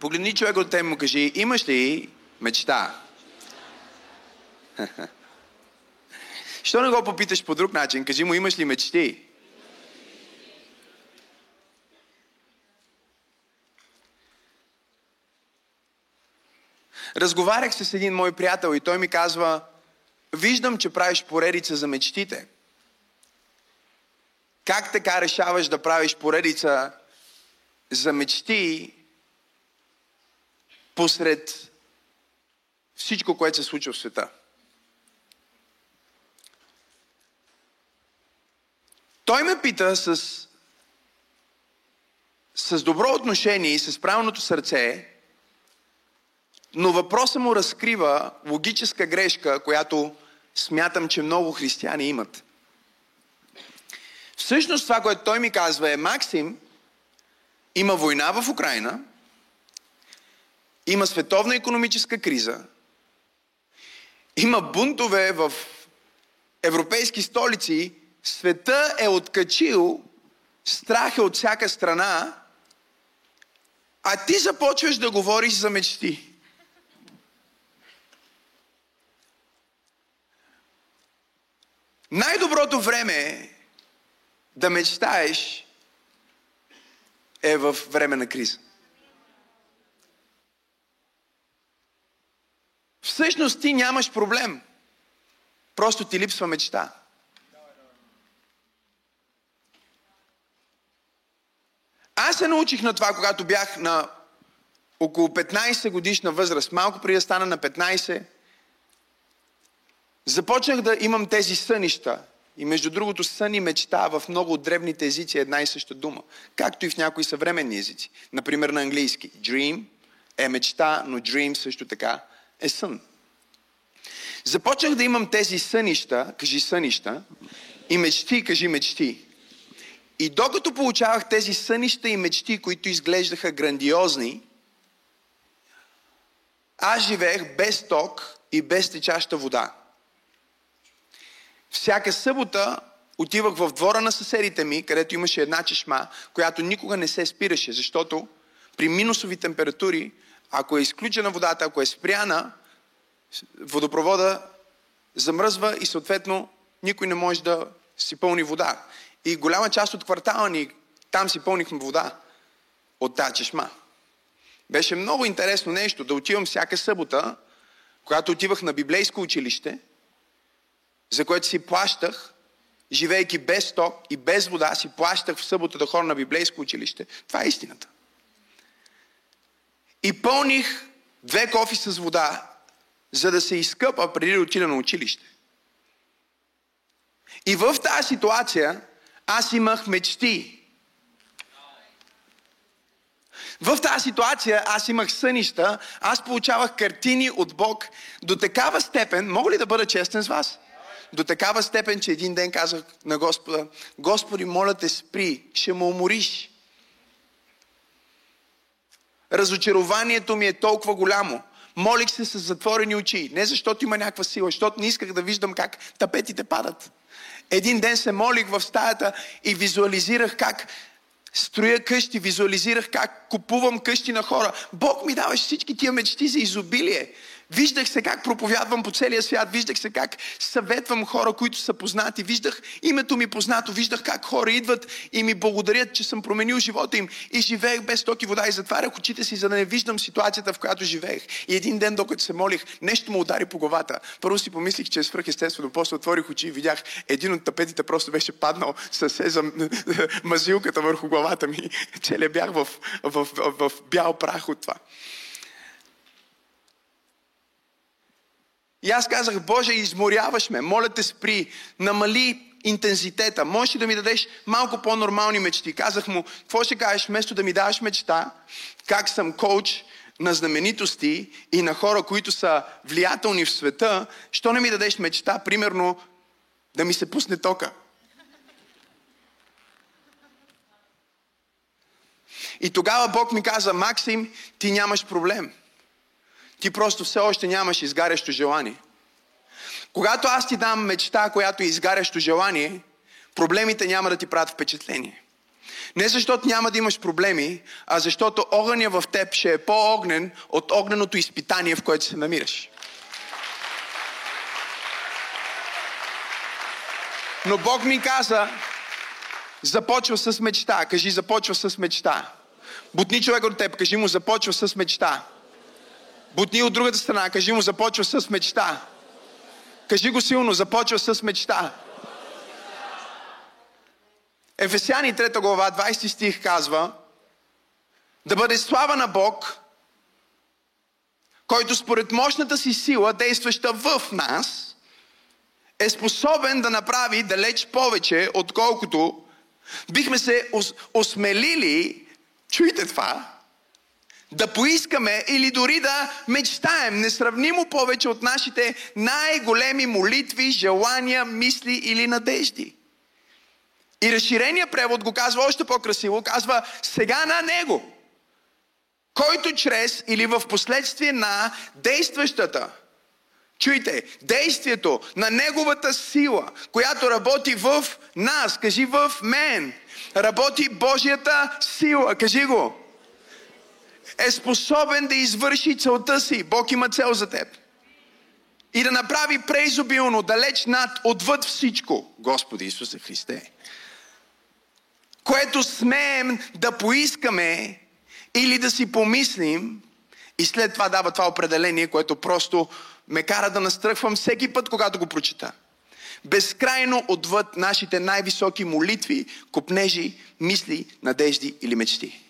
Погледни човек от теб му кажи, имаш ли мечта? Що не го попиташ по друг начин? Кажи му, имаш ли мечти? Разговарях с един мой приятел и той ми казва, виждам, че правиш поредица за мечтите. Как така решаваш да правиш поредица за мечти посред всичко, което се случва в света? Той ме пита с, с добро отношение и с правилното сърце, но въпросът му разкрива логическа грешка, която смятам, че много християни имат. Всъщност това, което той ми казва е, Максим, има война в Украина, има световна економическа криза, има бунтове в европейски столици, света е откачил, страх е от всяка страна, а ти започваш да говориш за мечти. Най-доброто време да мечтаеш е в време на криза. Всъщност ти нямаш проблем. Просто ти липсва мечта. Аз се научих на това, когато бях на около 15 годишна възраст, малко преди да стана на 15, започнах да имам тези сънища. И между другото, сън и мечта в много от древните езици е една и съща дума. Както и в някои съвременни езици. Например на английски. Dream е мечта, но dream също така е сън. Започнах да имам тези сънища, кажи сънища, и мечти, кажи мечти. И докато получавах тези сънища и мечти, които изглеждаха грандиозни, аз живеех без ток и без течаща вода. Всяка събота отивах в двора на съседите ми, където имаше една чешма, която никога не се спираше, защото при минусови температури, ако е изключена водата, ако е спряна, водопровода замръзва и съответно никой не може да си пълни вода. И голяма част от квартала ни, там си пълнихме вода от тази чешма. Беше много интересно нещо да отивам всяка събота, когато отивах на библейско училище, за което си плащах, живеейки без ток и без вода, си плащах в събота да хора на библейско училище. Това е истината. И пълних две кофи с вода, за да се изкъпа преди да отида на училище. И в тази ситуация аз имах мечти. В тази ситуация аз имах сънища, аз получавах картини от Бог до такава степен, мога ли да бъда честен с вас? До такава степен, че един ден казах на Господа, Господи, моля те спри, ще му умориш. Разочарованието ми е толкова голямо. Молих се с затворени очи. Не защото има някаква сила, защото не исках да виждам как тапетите падат. Един ден се молих в стаята и визуализирах как строя къщи, визуализирах как купувам къщи на хора. Бог ми даваше всички тия мечти за изобилие. Виждах се как проповядвам по целия свят, виждах се как съветвам хора, които са познати, виждах името ми познато, виждах как хора идват и ми благодарят, че съм променил живота им и живеех без токи вода и затварях очите си, за да не виждам ситуацията, в която живеех. И един ден, докато се молих, нещо му удари по главата. Първо си помислих, че е свръхестествено, после отворих очи и видях един от тапетите просто беше паднал с за мазилката върху главата ми. Целият бях в, в, в, в бял прах от това. И аз казах, Боже, изморяваш ме, моля те спри, намали интензитета. Можеш ли да ми дадеш малко по-нормални мечти? Казах му, какво ще кажеш, вместо да ми даваш мечта, как съм коуч на знаменитости и на хора, които са влиятелни в света, що не ми дадеш мечта, примерно, да ми се пусне тока? И тогава Бог ми каза, Максим, ти нямаш проблем. Ти просто все още нямаш изгарящо желание. Когато аз ти дам мечта, която е изгарящо желание, проблемите няма да ти правят впечатление. Не защото няма да имаш проблеми, а защото огъня в теб ще е по-огнен от огненото изпитание, в което се намираш. Но Бог ми каза, започва с мечта. Кажи, започва с мечта. Бутни човек от теб, кажи му, започва с мечта. Бутни от другата страна, кажи му, започва с мечта. Кажи го силно, започва с мечта. Ефесяни 3 глава, 20 стих казва, да бъде слава на Бог, който според мощната си сила, действаща в нас, е способен да направи далеч повече, отколкото бихме се осмелили, чуйте това, да поискаме или дори да мечтаем несравнимо повече от нашите най-големи молитви, желания, мисли или надежди. И разширения превод го казва още по-красиво, казва сега на Него, който чрез или в последствие на действащата, чуйте, действието на Неговата сила, която работи в нас, кажи в мен, работи Божията сила, кажи го, е способен да извърши целта си. Бог има цел за теб. И да направи преизобилно, далеч над, отвъд всичко, Господи Исусе Христе което смеем да поискаме или да си помислим и след това дава това определение, което просто ме кара да настръхвам всеки път, когато го прочита. Безкрайно отвъд нашите най-високи молитви, копнежи, мисли, надежди или мечти.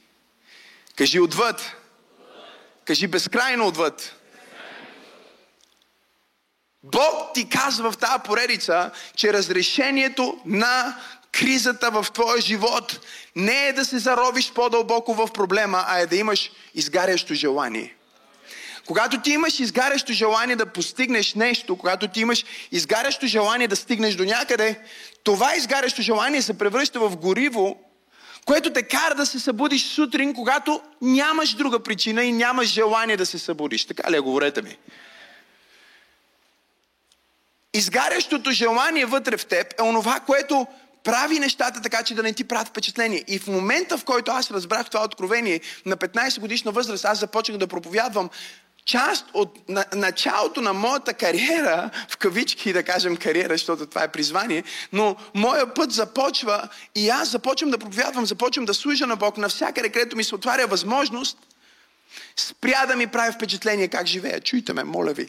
Кажи отвъд. Кажи безкрайно отвъд. Бог ти казва в тази поредица, че разрешението на кризата в твоя живот не е да се заровиш по-дълбоко в проблема, а е да имаш изгарящо желание. Когато ти имаш изгарящо желание да постигнеш нещо, когато ти имаш изгарящо желание да стигнеш до някъде, това изгарящо желание се превръща в гориво, което те кара да се събудиш сутрин, когато нямаш друга причина и нямаш желание да се събудиш. Така ли е, говорете ми? Изгарящото желание вътре в теб е онова, което прави нещата така, че да не ти правят впечатление. И в момента, в който аз разбрах това откровение, на 15 годишна възраст, аз започнах да проповядвам част от на, началото на моята кариера, в кавички да кажем кариера, защото това е призвание, но моя път започва и аз започвам да проповядвам, започвам да служа на Бог навсякъде, където ми се отваря възможност, спря да ми прави впечатление как живея. Чуйте ме, моля ви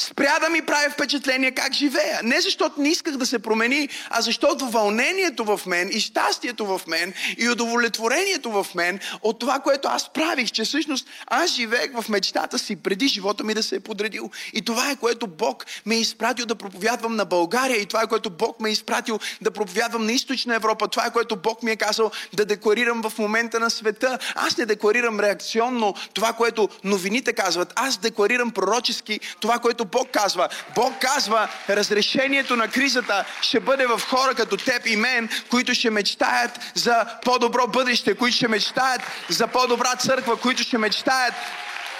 спря да ми прави впечатление как живея. Не защото не исках да се промени, а защото вълнението в мен и щастието в мен и удовлетворението в мен от това, което аз правих, че всъщност аз живеех в мечтата си преди живота ми да се е подредил. И това е което Бог ме е изпратил да проповядвам на България и това е което Бог ме е изпратил да проповядвам на Източна Европа. Това е което Бог ми е казал да декларирам в момента на света. Аз не декларирам реакционно това, което новините казват. Аз декларирам пророчески това, което Бог казва. Бог казва, разрешението на кризата ще бъде в хора като теб и мен, които ще мечтаят за по-добро бъдеще, които ще мечтаят за по-добра църква, които ще мечтаят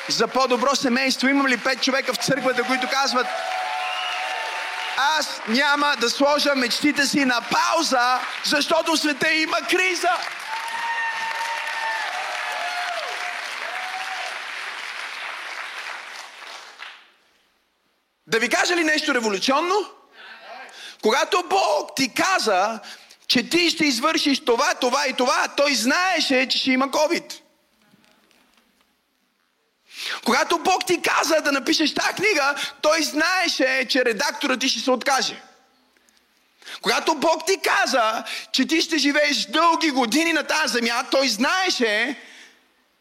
за по-добро семейство. Имам ли пет човека в църквата, които казват, аз няма да сложа мечтите си на пауза, защото света има криза. Да ви кажа ли нещо революционно? Когато Бог ти каза, че ти ще извършиш това, това и това, той знаеше, че ще има COVID. Когато Бог ти каза да напишеш тази книга, той знаеше, че редакторът ти ще се откаже. Когато Бог ти каза, че ти ще живееш дълги години на тази земя, той знаеше,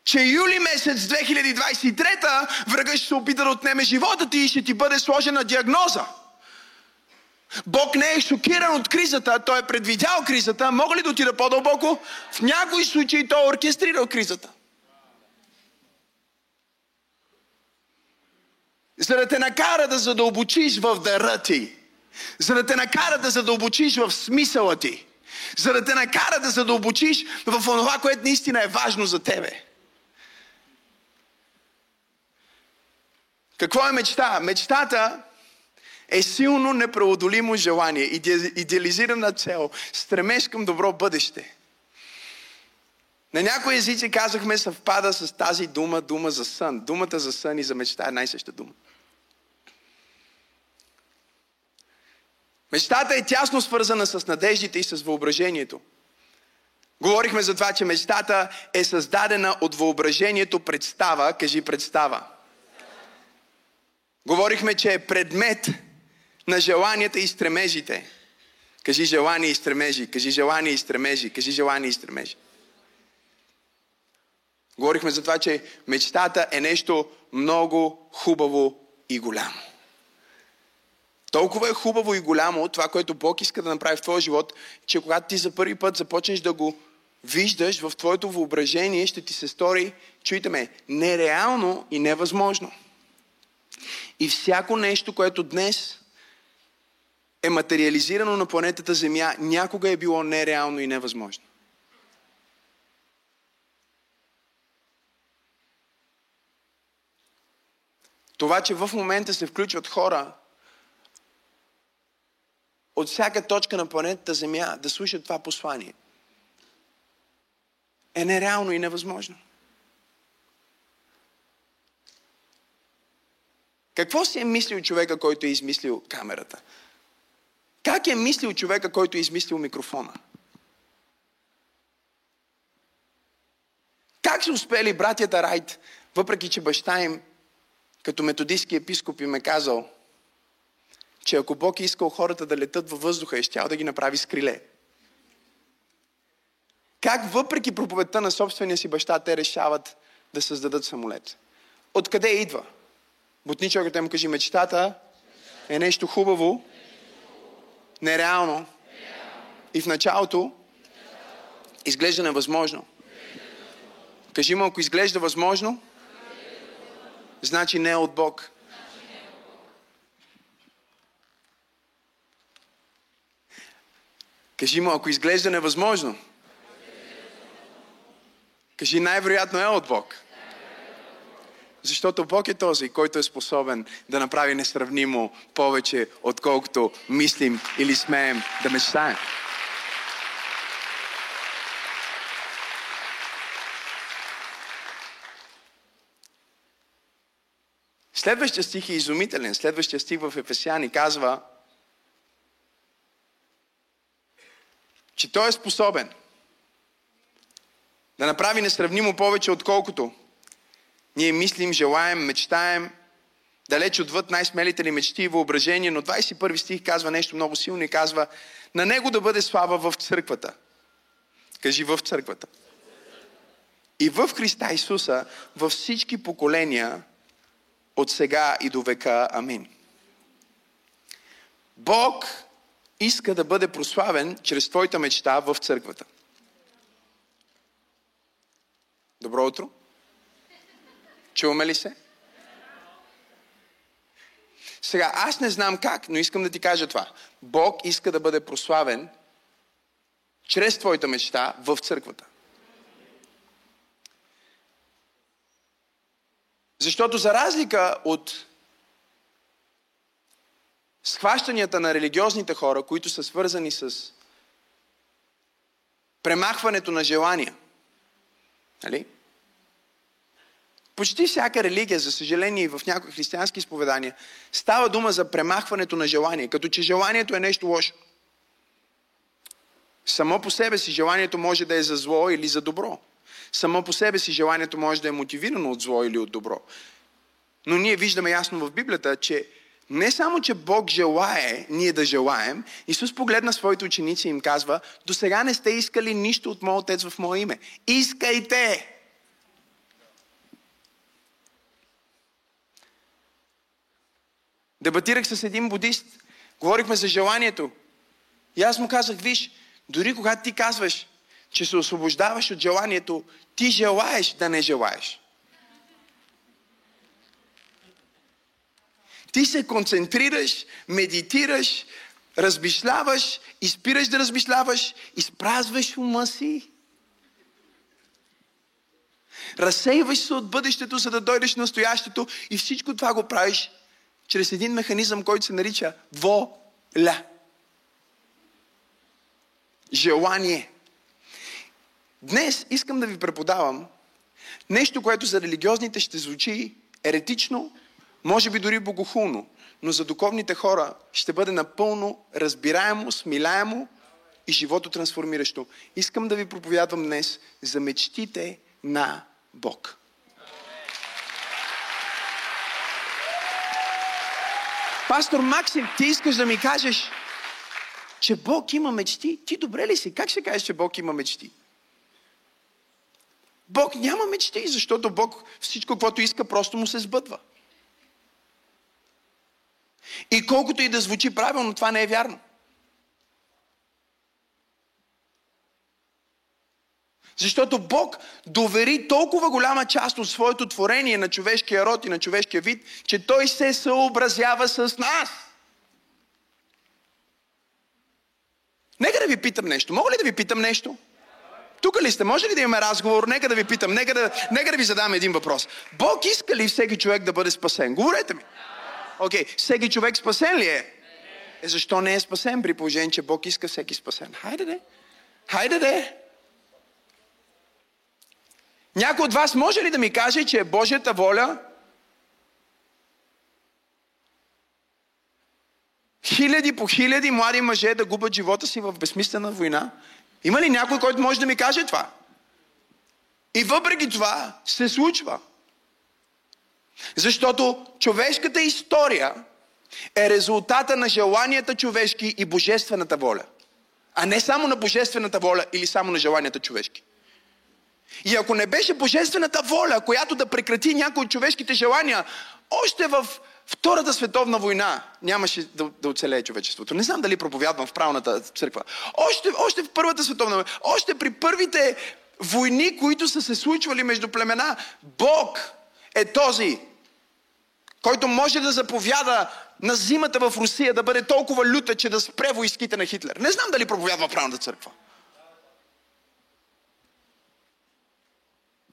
че юли месец 2023 врага ще се опита да отнеме живота ти и ще ти бъде сложена диагноза. Бог не е шокиран от кризата, той е предвидял кризата. Мога ли да отида по-дълбоко? В някои случаи той е оркестрирал кризата. За да те накара да задълбочиш в дъра ти. За да те накара да задълбочиш в смисъла ти. За да те накара да задълбочиш в това, което наистина е важно за тебе. Какво е мечта? Мечтата е силно непреодолимо желание, идеализирана цел, стремеж към добро бъдеще. На някои езици казахме съвпада с тази дума, дума за сън. Думата за сън и за мечта е най-съща дума. Мечтата е тясно свързана с надеждите и с въображението. Говорихме за това, че мечтата е създадена от въображението представа. Кажи представа. Говорихме, че е предмет на желанията и стремежите. Кажи желания и стремежи. Кажи желания и стремежи. Кажи желания и стремежи. Говорихме за това, че мечтата е нещо много хубаво и голямо. Толкова е хубаво и голямо това, което Бог иска да направи в твоя живот, че когато ти за първи път започнеш да го виждаш в твоето въображение, ще ти се стори, чуйте ме, нереално и невъзможно. И всяко нещо, което днес е материализирано на планетата Земя, някога е било нереално и невъзможно. Това, че в момента се включват хора от всяка точка на планетата Земя да слушат това послание, е нереално и невъзможно. Какво си е мислил човека, който е измислил камерата? Как е мислил човека, който е измислил микрофона? Как са успели братята Райт, въпреки че баща им като методистски епископ им е казал, че ако Бог е искал хората да летат във въздуха, е щял да ги направи с криле. Как въпреки проповедта на собствения си баща, те решават да създадат самолет? Откъде идва? Бутни човекът му кажи, мечтата е нещо хубаво, нереално и в началото изглежда невъзможно. Кажи му, ако изглежда възможно, значи не е от Бог. Кажи му, ако изглежда невъзможно, кажи най-вероятно е от Бог. Защото Бог е този, който е способен да направи несравнимо повече, отколкото мислим или смеем да мечтаем. Следващия стих е изумителен. Следващия стих в Ефесяни казва, че той е способен да направи несравнимо повече, отколкото ние мислим, желаем, мечтаем, далеч отвъд най-смелите ни мечти и въображения, но 21 стих казва нещо много силно и казва на него да бъде слава в църквата. Кажи в църквата. И в Христа Исуса във всички поколения от сега и до века. Амин. Бог иска да бъде прославен чрез твоята мечта в църквата. Добро утро! Чуваме ли се? Сега, аз не знам как, но искам да ти кажа това. Бог иска да бъде прославен чрез твоята мечта в църквата. Защото за разлика от схващанията на религиозните хора, които са свързани с премахването на желания, нали? Почти всяка религия, за съжаление и в някои християнски изповедания, става дума за премахването на желание, като че желанието е нещо лошо. Само по себе си желанието може да е за зло или за добро. Само по себе си желанието може да е мотивирано от зло или от добро. Но ние виждаме ясно в Библията, че не само, че Бог желае ние да желаем, Исус погледна своите ученици и им казва, до сега не сте искали нищо от Моя Отец в Мое име. Искайте! Дебатирах с един будист, говорихме за желанието. И аз му казах, виж, дори когато ти казваш, че се освобождаваш от желанието, ти желаеш да не желаеш. Ти се концентрираш, медитираш, размишляваш, изпираш да размишляваш, изпразваш ума си. Разсейваш се от бъдещето, за да дойдеш в настоящето и всичко това го правиш чрез един механизъм, който се нарича воля. Желание. Днес искам да ви преподавам нещо, което за религиозните ще звучи еретично, може би дори богохулно, но за духовните хора ще бъде напълно разбираемо, смиляемо и живото трансформиращо. Искам да ви проповядвам днес за мечтите на Бог. Пастор Максим, ти искаш да ми кажеш, че Бог има мечти? Ти добре ли си? Как ще кажеш, че Бог има мечти? Бог няма мечти, защото Бог всичко, което иска, просто му се сбъдва. И колкото и да звучи правилно, това не е вярно. Защото Бог довери толкова голяма част от своето творение на човешкия род и на човешкия вид, че Той се съобразява с нас. Нека да ви питам нещо. Мога ли да ви питам нещо? Тук ли сте? Може ли да имаме разговор? Нека да ви питам. Нека да, нека да ви задам един въпрос. Бог иска ли всеки човек да бъде спасен? Говорете ми. Окей, okay. всеки човек спасен ли е? Е, защо не е спасен при положение, че Бог иска всеки спасен? Хайде де. Хайде де. Някой от вас може ли да ми каже, че е Божията воля хиляди по хиляди млади мъже да губят живота си в безсмислена война? Има ли някой, който може да ми каже това? И въпреки това се случва. Защото човешката история е резултата на желанията човешки и божествената воля. А не само на божествената воля или само на желанията човешки. И ако не беше божествената воля, която да прекрати някои от човешките желания, още в Втората световна война нямаше да, да оцелее човечеството. Не знам дали проповядвам в правната църква. Още, още в Първата световна война, още при първите войни, които са се случвали между племена, Бог е този, който може да заповяда на зимата в Русия да бъде толкова люта, че да спре войските на Хитлер. Не знам дали проповядва правната църква.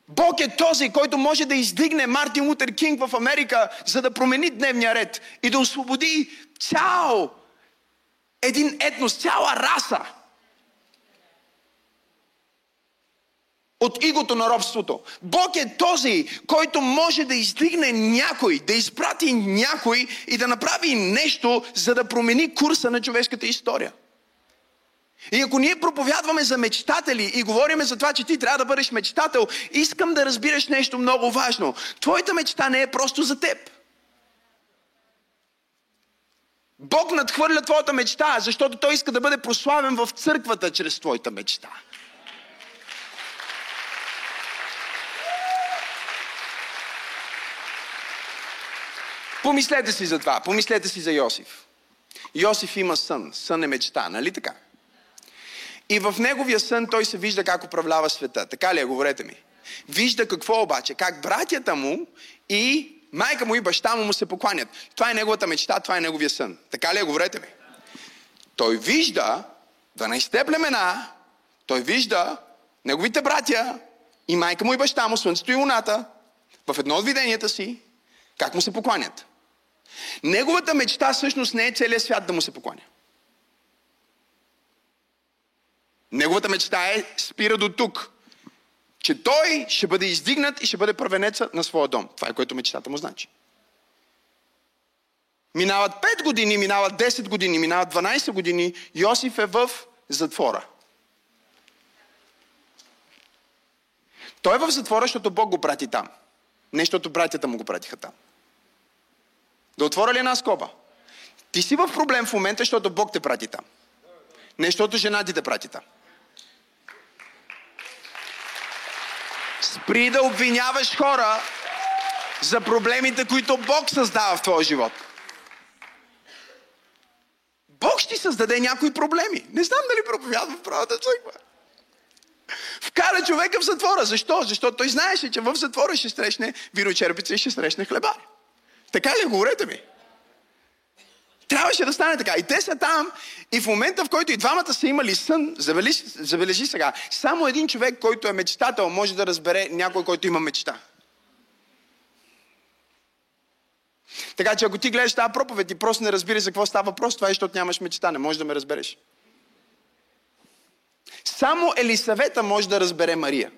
Бог е този, който може да издигне Мартин Лутер Кинг в Америка, за да промени дневния ред и да освободи цял един етнос, цяла раса от игото на робството. Бог е този, който може да издигне някой, да изпрати някой и да направи нещо, за да промени курса на човешката история. И ако ние проповядваме за мечтатели и говориме за това, че ти трябва да бъдеш мечтател, искам да разбираш нещо много важно. Твоята мечта не е просто за теб. Бог надхвърля твоята мечта, защото Той иска да бъде прославен в църквата чрез твоята мечта. Помислете си за това. Помислете си за Йосиф. Йосиф има сън. Сън е мечта, нали така? И в неговия сън той се вижда как управлява света. Така ли е? Говорете ми. Вижда какво обаче? Как братята му и майка му и баща му му се покланят. Това е неговата мечта, това е неговия сън. Така ли е? Говорете ми. Той вижда 12 племена, той вижда неговите братя и майка му и баща му, слънцето и луната, в едно от виденията си, как му се покланят. Неговата мечта всъщност не е целият свят да му се покланя. Неговата мечта е спира до тук. Че той ще бъде издигнат и ще бъде първенеца на своя дом. Това е което мечтата му значи. Минават 5 години, минават 10 години, минават 12 години. Йосиф е в затвора. Той е в затвора, защото Бог го прати там. Не, защото братята му го пратиха там. Да отворя ли една скоба? Ти си в проблем в момента, защото Бог те прати там. Не, защото жена ти те прати там. Спри да обвиняваш хора за проблемите, които Бог създава в твоя живот. Бог ще създаде някои проблеми. Не знам дали проповядва в правата църква. Вкара човека в затвора. Защо? Защото той знаеше, че в затвора ще срещне виночерпица и ще срещне хлебари. Така ли? Говорете ми. Трябваше да стане така. И те са там и в момента, в който и двамата са имали сън, забележи, забележи сега, само един човек, който е мечтател, може да разбере някой, който има мечта. Така че ако ти гледаш тази проповед и просто не разбираш за какво става въпрос, това е, защото нямаш мечта, не можеш да ме разбереш. Само Елисавета може да разбере Мария.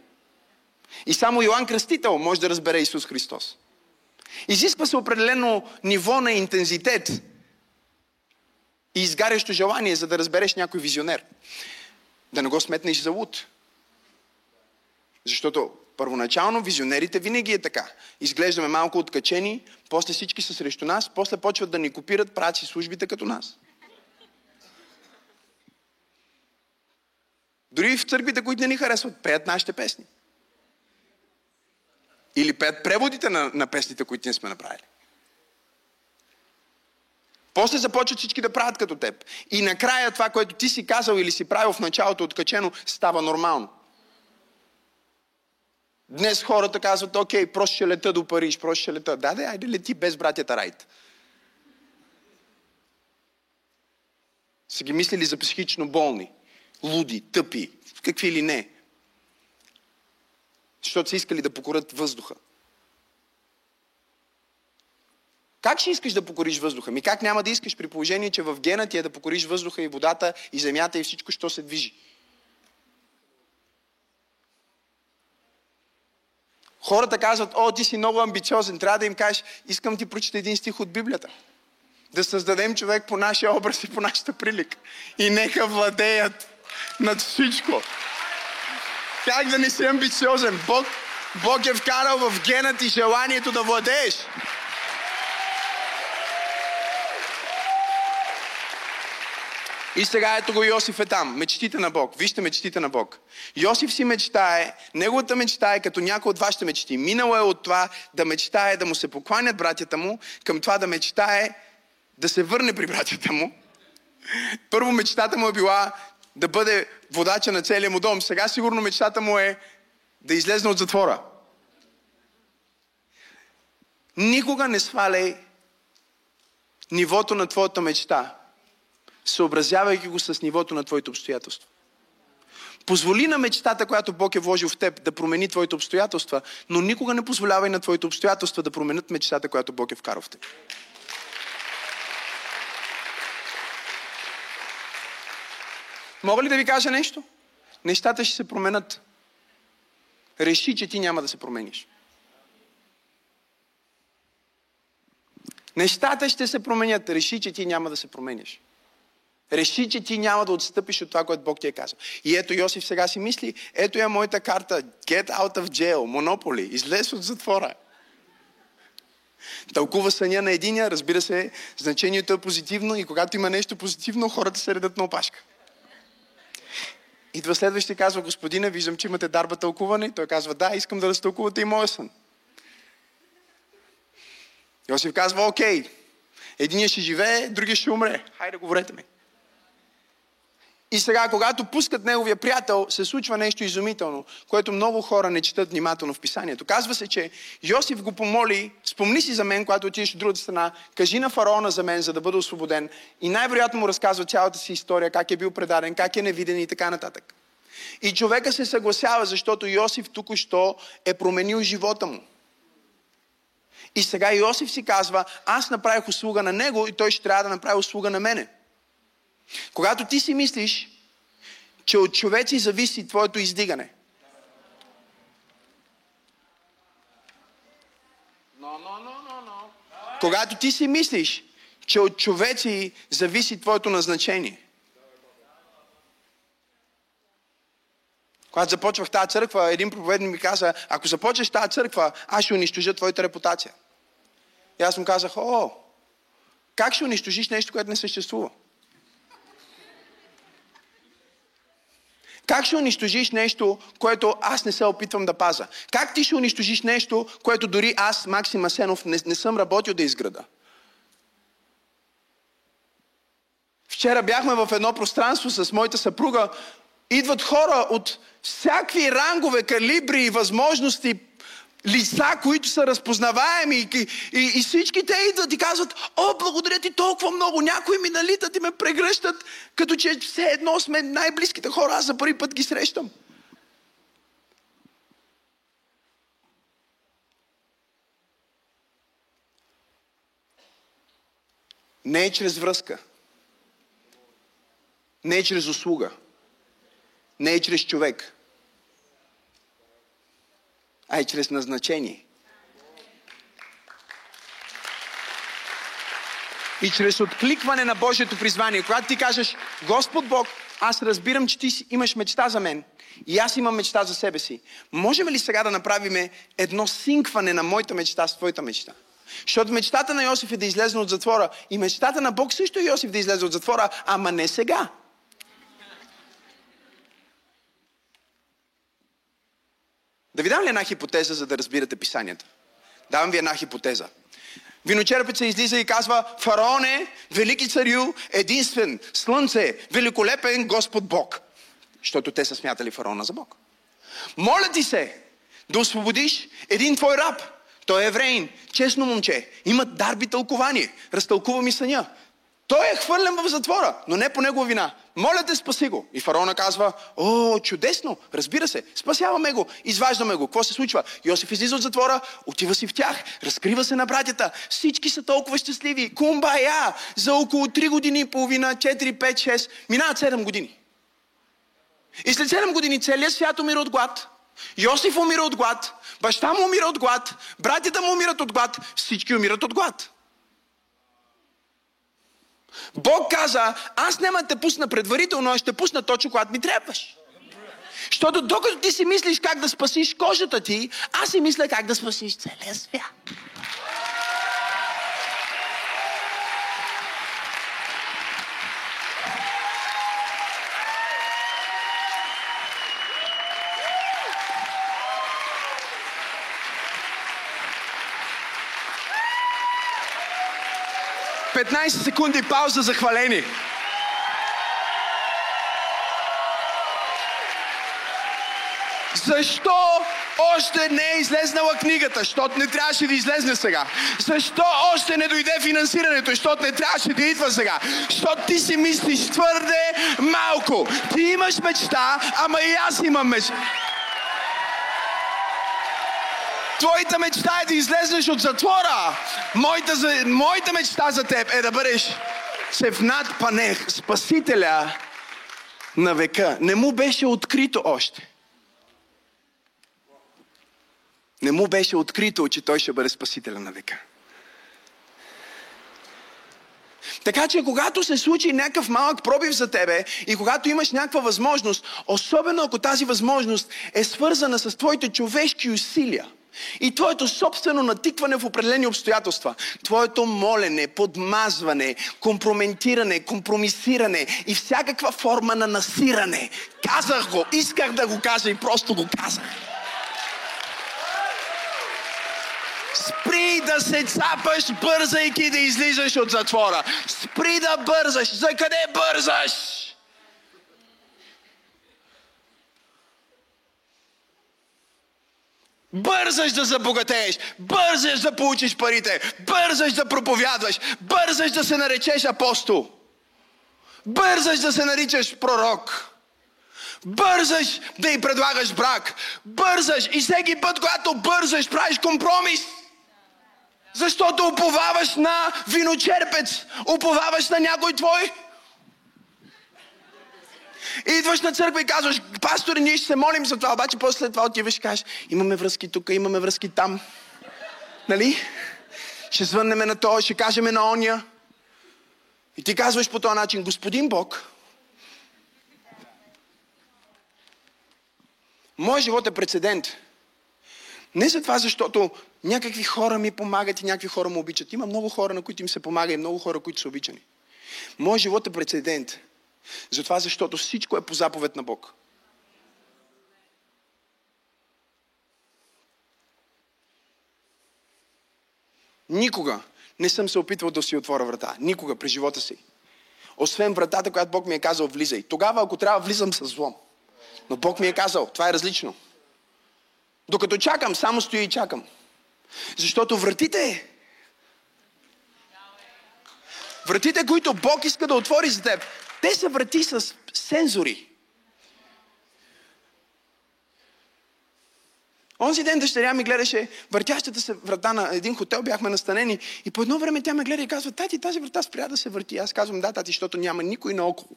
И само Йоанн Кръстител може да разбере Исус Христос. Изисква се определено ниво на интензитет и изгарящо желание, за да разбереш някой визионер. Да не го сметнеш за луд. Защото първоначално визионерите винаги е така. Изглеждаме малко откачени, после всички са срещу нас, после почват да ни копират, правят си службите като нас. Дори в църквите, които не ни харесват, пеят нашите песни. Или пеят преводите на, на песните, които ние сме направили. После започват всички да правят като теб. И накрая това, което ти си казал или си правил в началото откачено, става нормално. Днес хората казват, окей, просто ще лета до Париж, просто ще лета. Да, да, айде лети без братята Райт. Са ги мислили за психично болни, луди, тъпи, какви ли не. Защото са искали да покорят въздуха. Как ще искаш да покориш въздуха? Ми как няма да искаш при положение, че в гена ти е да покориш въздуха и водата и земята и всичко, що се движи? Хората казват, о, ти си много амбициозен. Трябва да им кажеш, искам ти прочета един стих от Библията. Да създадем човек по нашия образ и по нашата прилика. И нека владеят над всичко. Как да не си амбициозен? Бог, Бог е вкарал в гена ти желанието да владееш. И сега ето го Йосиф е там. Мечтите на Бог. Вижте мечтите на Бог. Йосиф си мечтае, неговата мечта е като някой от вашите мечти. Минало е от това да мечтае да му се покланят братята му, към това да мечтае да се върне при братята му. Първо мечтата му е била да бъде водача на целия му дом. Сега сигурно мечтата му е да излезне от затвора. Никога не сваляй нивото на твоята мечта съобразявайки го с нивото на твоите обстоятелства. Позволи на мечтата, която Бог е вложил в теб, да промени твоите обстоятелства, но никога не позволявай на твоите обстоятелства да променят мечтата, която Бог е вкарал в теб. Мога ли да ви кажа нещо? Нещата ще се променят. Реши, че ти няма да се промениш. Нещата ще се променят. Реши, че ти няма да се промениш. Реши, че ти няма да отстъпиш от това, което Бог ти е казал. И ето Йосиф сега си мисли, ето я моята карта, get out of jail, монополи, излез от затвора. Тълкува съня на единия, разбира се, значението е позитивно и когато има нещо позитивно, хората се редат на опашка. Идва следващия и казва, господина, виждам, че имате дарба тълкуване. Той казва, да, искам да разтълкувате и моя сън. Йосиф казва, окей, единия ще живее, другия ще умре. Хайде, говорете ми. И сега, когато пускат неговия приятел, се случва нещо изумително, което много хора не четат внимателно в писанието. Казва се, че Йосиф го помоли, спомни си за мен, когато отидеш от другата страна, кажи на фараона за мен, за да бъда освободен. И най-вероятно му разказва цялата си история, как е бил предаден, как е невиден и така нататък. И човека се съгласява, защото Йосиф току-що е променил живота му. И сега Йосиф си казва, аз направих услуга на него и той ще трябва да направи услуга на мене. Когато ти си мислиш, че от човеци зависи твоето издигане. Но, но, но. Когато ти си мислиш, че от човеци зависи твоето назначение. Когато започвах тази църква, един проповедник ми каза, ако започнеш тази църква, аз ще унищожа твоята репутация. И аз му казах, о, как ще унищожиш нещо, което не съществува? Как ще унищожиш нещо, което аз не се опитвам да паза? Как ти ще унищожиш нещо, което дори аз, Максим Асенов, не, не съм работил да изграда? Вчера бяхме в едно пространство с моята съпруга. Идват хора от всякакви рангове, калибри възможности, лица, които са разпознаваеми и, и, и всички те идват и казват, о, благодаря ти толкова много, някои ми налитат и ме прегръщат, като че все едно сме най-близките хора, аз за първи път ги срещам. Не е чрез връзка. Не е чрез услуга. Не е чрез човек. А е чрез назначение. И чрез откликване на Божието призвание, когато ти кажеш, Господ Бог, аз разбирам, че ти имаш мечта за мен. И аз имам мечта за себе си. Можем ли сега да направим едно синкване на моята мечта с твоята мечта? Защото мечтата на Йосиф е да излезе от затвора. И мечтата на Бог също е Йосиф да излезе от затвора, ама не сега. Да ви дам ли една хипотеза, за да разбирате писанията? Давам ви една хипотеза. Виночерпеца излиза и казва, фараон е велики царю, единствен, слънце, великолепен Господ Бог. Защото те са смятали фараона за Бог. Моля ти се да освободиш един твой раб. Той е евреин, честно момче, има дарби тълкование, разтълкува ми съня. Той е хвърлен в затвора, но не по негова вина. Моля те, спаси го. И фараона казва, о, чудесно, разбира се, спасяваме го, изваждаме го. Какво се случва? Йосиф излиза от затвора, отива си в тях, разкрива се на братята. Всички са толкова щастливи. Кумбая! За около 3 години и половина, 4, 5, 6, минават 7 години. И след 7 години целият свят умира от глад. Йосиф умира от глад, баща му умира от глад, братята му умират от глад, всички умират от глад. Бог каза, аз няма да те пусна предварително, а ще пусна точно когато ми трябваш. Защото докато ти си мислиш как да спасиш кожата ти, аз си мисля как да спасиш целия свят. 15 секунди пауза за хваление. Защо още не е излезнала книгата, защото не трябваше да излезне сега? Защо още не дойде финансирането, защото не трябваше да идва сега? Защото ти си мислиш твърде малко. Ти имаш мечта, ама и аз имам мечта. Твоята мечта е да излезеш от затвора. Моята, моята мечта за теб е да бъдеш Севнат Панех, спасителя на века. Не му беше открито още. Не му беше открито, че той ще бъде спасителя на века. Така че когато се случи някакъв малък пробив за тебе и когато имаш някаква възможност, особено ако тази възможност е свързана с твоите човешки усилия, и твоето собствено натикване в определени обстоятелства, твоето молене, подмазване, компрометиране, компромисиране и всякаква форма на насиране. Казах го, исках да го кажа и просто го казах. Спри да се цапаш, бързайки да излизаш от затвора. Спри да бързаш. За къде бързаш? Бързаш да забогатееш, бързаш да получиш парите, бързаш да проповядваш, бързаш да се наречеш апостол, бързаш да се наричаш пророк, бързаш да й предлагаш брак, бързаш и всеки път, когато бързаш, правиш компромис. Защото уповаваш на виночерпец, уповаваш на някой твой идваш на църква и казваш, пастори, ние ще се молим за това, обаче после това отиваш и кажеш, имаме връзки тук, имаме връзки там. Нали? Ще звъннеме на това, ще кажем на оня. И ти казваш по този начин, Господин Бог, Моят живот е прецедент. Не за това, защото някакви хора ми помагат и някакви хора му обичат. Има много хора, на които им се помага и много хора, които са обичани. Моят живот е прецедент. Затова, защото всичко е по заповед на Бог. Никога не съм се опитвал да си отворя врата. Никога през живота си. Освен вратата, която Бог ми е казал, влизай. Тогава, ако трябва, влизам с злом. Но Бог ми е казал, това е различно. Докато чакам, само стоя и чакам. Защото вратите, вратите, които Бог иска да отвори за теб, те са врати с сензори. Онзи ден дъщеря ми гледаше въртящата се врата на един хотел, бяхме настанени и по едно време тя ме гледа и казва, тати, тази врата спря да се върти. Аз казвам, да, тати, защото няма никой наоколо.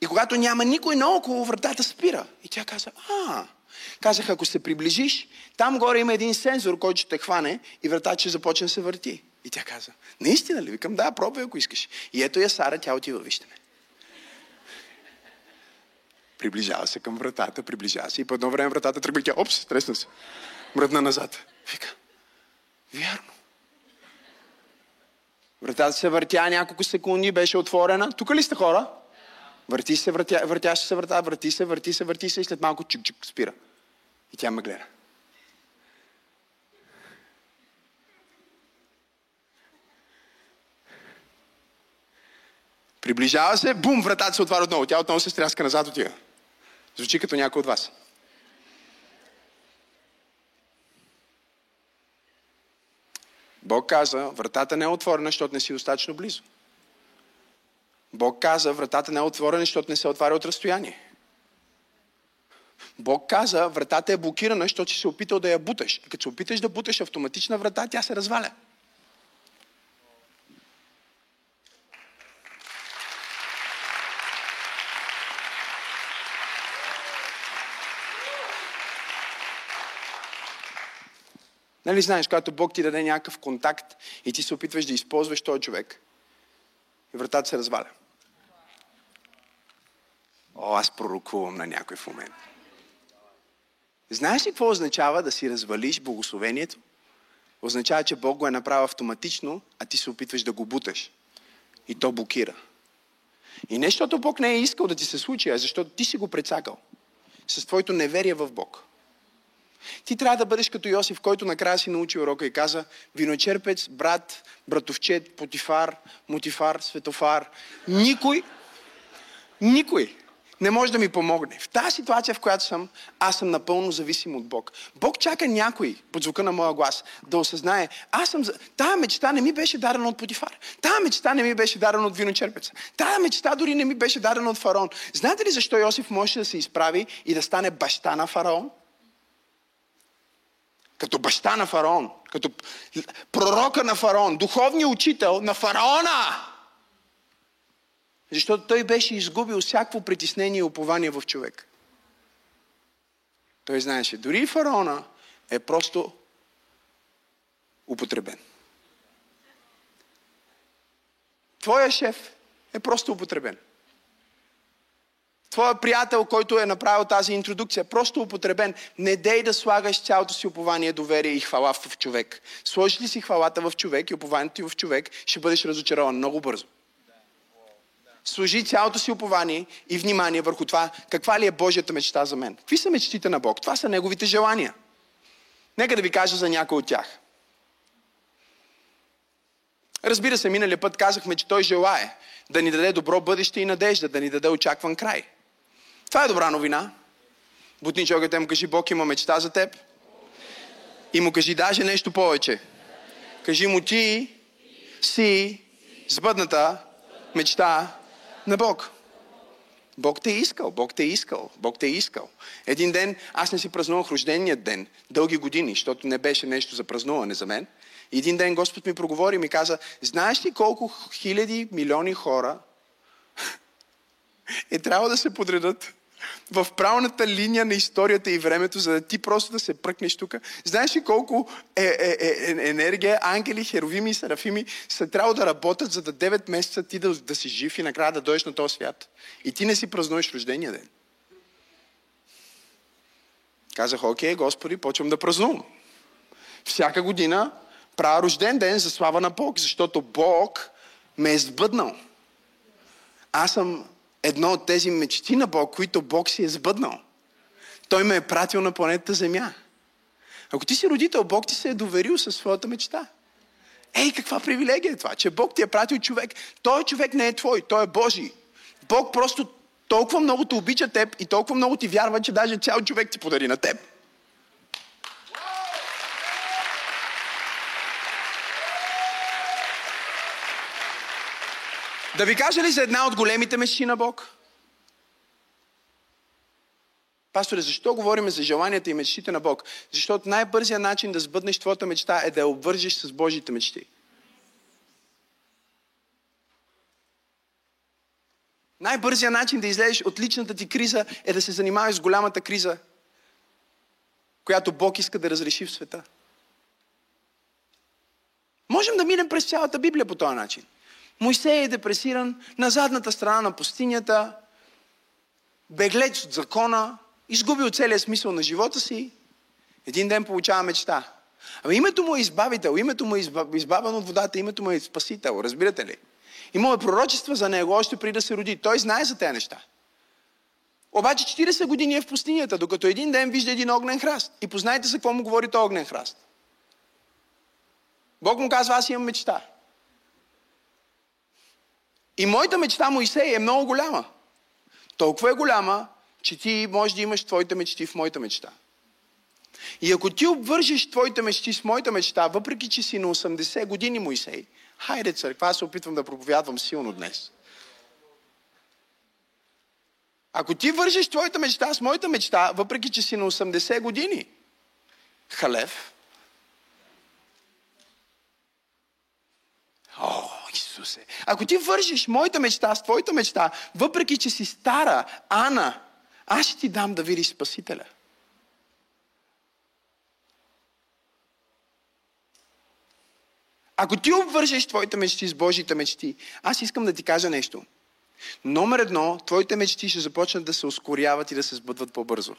И когато няма никой наоколо, вратата спира. И тя каза, а, казах, ако се приближиш, там горе има един сензор, който ще те хване и вратата ще започне да се върти. И тя каза, наистина ли? Викам, да, пробвай, ако искаш. И ето я Сара, тя отива, вижте ме. Приближава се към вратата, приближава се и по едно време вратата тръгва и тя, опс, тресна се. Мръдна назад. Вика, вярно. Вратата се въртя няколко секунди, беше отворена. Тук ли сте хора? Върти се, въртя, въртяше се врата, върти се, върти се, върти се и след малко чик-чик спира. И тя ме гледа. Приближава се, бум, вратата се отваря отново. Тя отново се стряска назад отива. Звучи като някой от вас. Бог каза, вратата не е отворена, защото не си достатъчно близо. Бог каза, вратата не е отворена, защото не се отваря от разстояние. Бог каза, вратата е блокирана, защото си се опитал да я буташ. И като се опиташ да буташ автоматична врата, тя се разваля. Нали знаеш, когато Бог ти даде някакъв контакт и ти се опитваш да използваш този човек, вратата се разваля. О, аз пророкувам на някой в момент. Знаеш ли какво означава да си развалиш благословението? Означава, че Бог го е направил автоматично, а ти се опитваш да го буташ. И то блокира. И не защото Бог не е искал да ти се случи, а защото ти си го прецакал. С твоето неверие в Бог. Ти трябва да бъдеш като Йосиф, който накрая си научи урока и каза виночерпец, брат, братовчет, потифар, мутифар, светофар. Никой, никой не може да ми помогне. В тази ситуация, в която съм, аз съм напълно зависим от Бог. Бог чака някой, под звука на моя глас, да осъзнае, аз съм... Тая мечта не ми беше дадена от Потифар. Тая мечта не ми беше дадена от виночерпеца. Тая мечта дори не ми беше дадена от фараон. Знаете ли защо Йосиф можеше да се изправи и да стане баща на фараон? като баща на фараон, като пророка на фараон, духовния учител на фараона. Защото той беше изгубил всяко притеснение и упование в човек. Той знаеше, дори фараона е просто употребен. Твоя шеф е просто употребен твоя приятел, който е направил тази интродукция, просто употребен. Не дей да слагаш цялото си упование, доверие и хвала в човек. Сложи ли си хвалата в човек и упованието ти в човек, ще бъдеш разочарован много бързо. Служи цялото си упование и внимание върху това, каква ли е Божията мечта за мен. Какви са мечтите на Бог? Това са Неговите желания. Нека да ви кажа за някой от тях. Разбира се, миналия път казахме, че Той желае да ни даде добро бъдеще и надежда, да ни даде очакван край. Това е добра новина. Бутни човекът му кажи, Бог има мечта за теб. И му кажи даже нещо повече. Кажи му ти си сбъдната мечта на Бог. Бог те е искал, Бог те е искал, Бог те е искал. Един ден аз не си празнувах рождения ден, дълги години, защото не беше нещо за празнуване за мен. Един ден Господ ми проговори и ми каза, знаеш ли колко хиляди, милиони хора е трябва да се подредат в правилната линия на историята и времето, за да ти просто да се пръкнеш тук. Знаеш ли колко е, е, е, е, енергия, ангели, херовими и серафими са трябва да работят, за да 9 месеца ти да, да си жив и накрая да дойдеш на този свят. И ти не си празнуеш рождения ден. Казах, окей, Господи, почвам да празнувам. Всяка година правя рожден ден за слава на Бог, защото Бог ме е сбъднал. Аз съм едно от тези мечти на Бог, които Бог си е сбъднал. Той ме е пратил на планетата Земя. Ако ти си родител, Бог ти се е доверил със своята мечта. Ей, каква привилегия е това, че Бог ти е пратил човек. Той човек не е твой, той е Божий. Бог просто толкова много те обича теб и толкова много ти вярва, че даже цял човек ти подари на теб. Да ви кажа ли за една от големите мечти на Бог? Пасторе, защо говорим за желанията и мечтите на Бог? Защото най-бързият начин да сбъднеш твоята мечта е да я обвържиш с Божите мечти. Най-бързият начин да излезеш от личната ти криза е да се занимаваш с голямата криза, която Бог иска да разреши в света. Можем да минем през цялата Библия по този начин. Моисей е депресиран на задната страна на пустинята, беглеч от закона, изгубил целия смисъл на живота си. Един ден получава мечта. Ами името му е избавител, името му е избавен от водата, името му е спасител, разбирате ли? Имаме пророчества за него още преди да се роди. Той знае за тези неща. Обаче 40 години е в пустинята, докато един ден вижда един огнен храст. И познайте за какво му говори този огнен храст. Бог му казва, аз имам мечта. И моята мечта, Моисей, е много голяма. Толкова е голяма, че ти можеш да имаш твоите мечти в моята мечта. И ако ти обвържеш твоите мечти с моята мечта, въпреки че си на 80 години, Моисей, хайде църква, аз се опитвам да проповядвам силно днес. Ако ти вържиш твоята мечта с моята мечта, въпреки че си на 80 години, халев, О, Исусе! Ако ти вържиш моята мечта с твоята мечта, въпреки че си стара, Ана, аз ще ти дам да видиш Спасителя. Ако ти обвържеш твоите мечти с Божите мечти, аз искам да ти кажа нещо. Номер едно, твоите мечти ще започнат да се ускоряват и да се сбъдват по-бързо.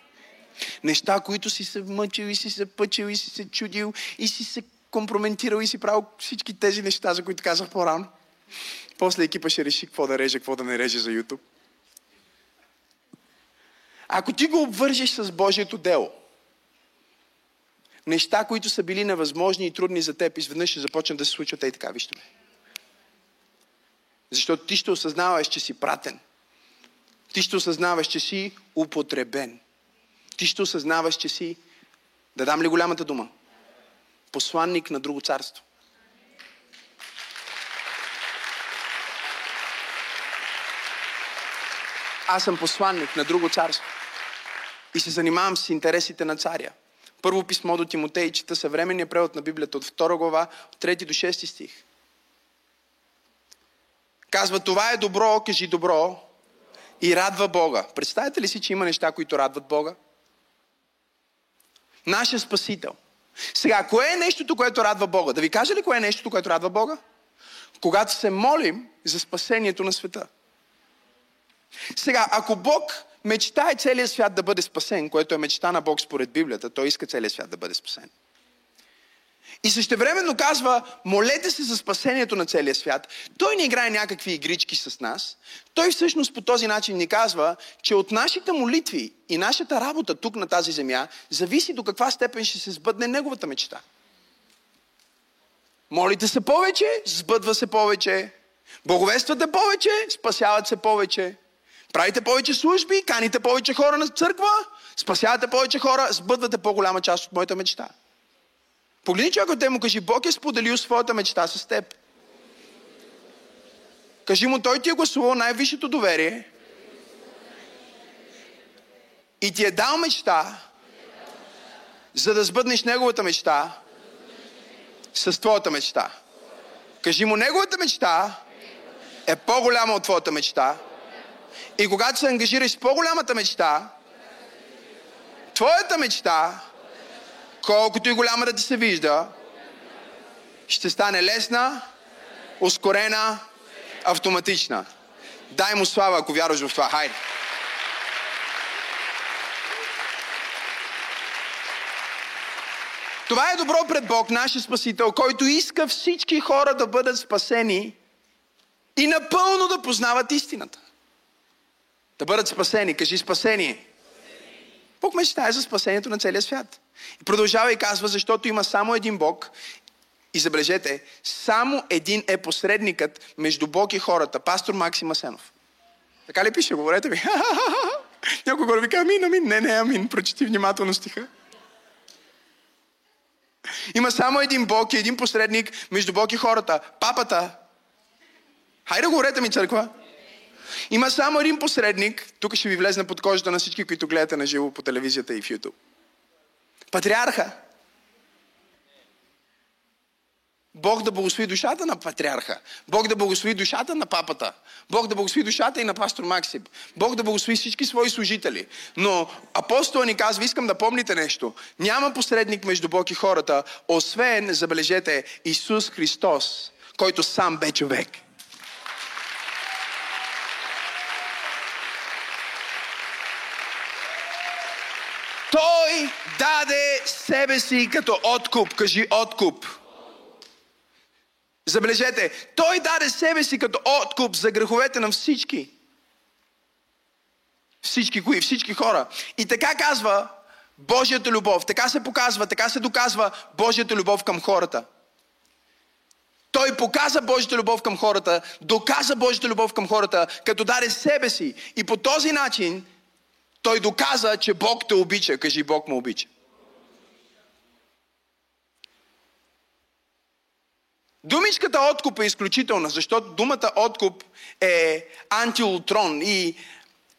Неща, които си се мъчил и си се пъчил и си се чудил и си се компрометирал и си правил всички тези неща, за които казах по-рано. После екипа ще реши какво да реже, какво да не реже за YouTube. Ако ти го обвържеш с Божието дело, неща, които са били невъзможни и трудни за теб, изведнъж ще започнат да се случват и така, вижте ме. Защото ти ще осъзнаваш, че си пратен. Ти ще осъзнаваш, че си употребен. Ти ще осъзнаваш, че си, да дам ли голямата дума, посланник на друго царство. Аз съм посланник на друго царство. И се занимавам с интересите на царя. Първо писмо до Тимотей, чета съвременния превод на Библията от 2 глава, от 3 до 6 стих. Казва, това е добро, кажи добро и радва Бога. Представете ли си, че има неща, които радват Бога? Нашия Спасител. Сега, кое е нещото, което радва Бога? Да ви кажа ли кое е нещото, което радва Бога? Когато се молим за спасението на света. Сега, ако Бог мечтае целият свят да бъде спасен, което е мечта на Бог според Библията, той иска целият свят да бъде спасен. И същевременно казва, молете се за спасението на целия свят. Той не играе някакви игрички с нас. Той всъщност по този начин ни казва, че от нашите молитви и нашата работа тук на тази земя зависи до каква степен ще се сбъдне неговата мечта. Молите се повече, сбъдва се повече. Боговествате повече, спасяват се повече. Правите повече служби, каните повече хора на църква, спасявате повече хора, сбъдвате по-голяма част от моята мечта. Погледни човек те му кажи, Бог е споделил своята мечта с теб. Кажи му, той ти е гласувал най-висшето доверие и ти е дал мечта, за да сбъднеш неговата мечта с твоята мечта. Кажи му, неговата мечта е по-голяма от твоята мечта. И когато се ангажираш с по-голямата мечта, твоята мечта колкото и голяма да ти се вижда, ще стане лесна, ускорена, автоматична. Дай му слава, ако вярваш в това. Хайде! Това е добро пред Бог, нашия Спасител, който иска всички хора да бъдат спасени и напълно да познават истината. Да бъдат спасени. Кажи спасение. Бог мечтае за спасението на целия свят. И продължава и казва, защото има само един Бог. И забележете, само един е посредникът между Бог и хората. Пастор Максим Асенов. Така ли пише? Говорете ми. Някой го вика, амин, амин. Не, не, амин. Прочети внимателно стиха. Има само един Бог и един посредник между Бог и хората. Папата. Хайде говорете ми, църква. Има само един посредник, тук ще ви влезна под кожата на всички, които гледате на живо по телевизията и в YouTube. Патриарха. Бог да благослови душата на патриарха. Бог да благослови душата на папата. Бог да благослови душата и на пастор Максим. Бог да благослови всички свои служители. Но апостола ни казва, искам да помните нещо. Няма посредник между Бог и хората, освен, забележете, Исус Христос, който сам бе човек. Той даде себе си като откуп. Кажи откуп. Забележете, той даде себе си като откуп за греховете на всички. Всички кои? Всички хора. И така казва Божията любов. Така се показва, така се доказва Божията любов към хората. Той показа Божията любов към хората, доказа Божията любов към хората, като даде себе си. И по този начин той доказа, че Бог те обича. Кажи, Бог ме обича. Думичката откуп е изключителна, защото думата откуп е антилутрон и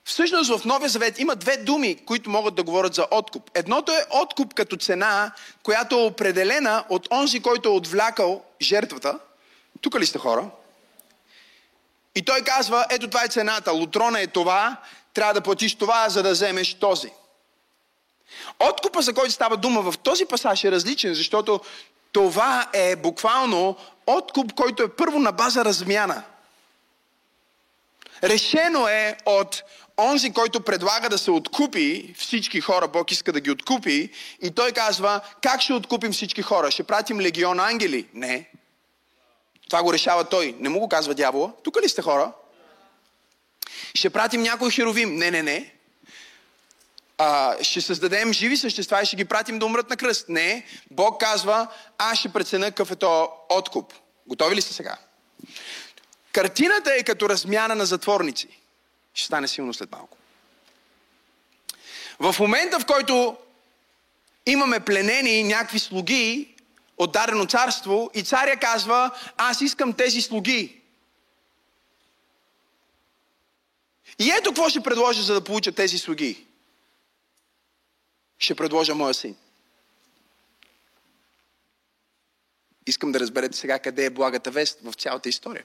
всъщност в Новия Завет има две думи, които могат да говорят за откуп. Едното е откуп като цена, която е определена от онзи, който е отвлякал жертвата. Тук ли сте хора? И той казва, ето това е цената, лутрона е това, трябва да платиш това, за да вземеш този. Откупа, за който става дума в този пасаж е различен, защото това е буквално откуп, който е първо на база размяна. Решено е от онзи, който предлага да се откупи всички хора, Бог иска да ги откупи, и той казва, как ще откупим всички хора? Ще пратим легион ангели? Не. Това го решава той. Не му го казва дявола. Тук ли сте хора? Ще пратим някой херовим? Не, не, не а, ще създадем живи същества и ще ги пратим да умрат на кръст. Не, Бог казва, аз ще преценя какъв е то откуп. Готови ли сте сега? Картината е като размяна на затворници. Ще стане силно след малко. В момента, в който имаме пленени някакви слуги от дадено царство и царя казва, аз искам тези слуги. И ето какво ще предложа, за да получа тези слуги ще предложа моя син. Искам да разберете сега къде е благата вест в цялата история.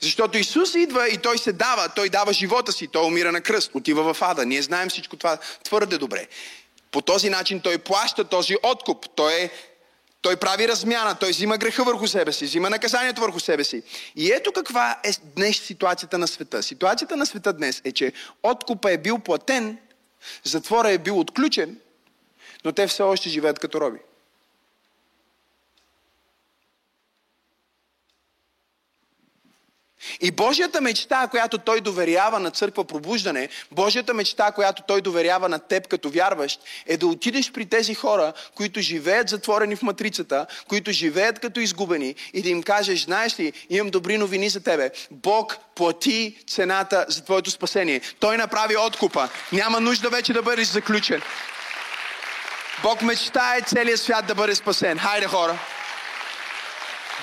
Защото Исус идва и Той се дава, Той дава живота си, Той умира на кръст, отива в ада. Ние знаем всичко това твърде добре. По този начин Той плаща този откуп. Той, е, той прави размяна, Той взима греха върху себе си, взима наказанието върху себе си. И ето каква е днес ситуацията на света. Ситуацията на света днес е, че откупа е бил платен, Затвора е бил отключен, но те все още живеят като роби. И Божията мечта, която той доверява на църква пробуждане, Божията мечта, която той доверява на теб като вярващ, е да отидеш при тези хора, които живеят затворени в матрицата, които живеят като изгубени и да им кажеш, знаеш ли, имам добри новини за тебе. Бог плати цената за твоето спасение. Той направи откупа. Няма нужда вече да бъдеш заключен. Бог мечтае целият свят да бъде спасен. Хайде хора!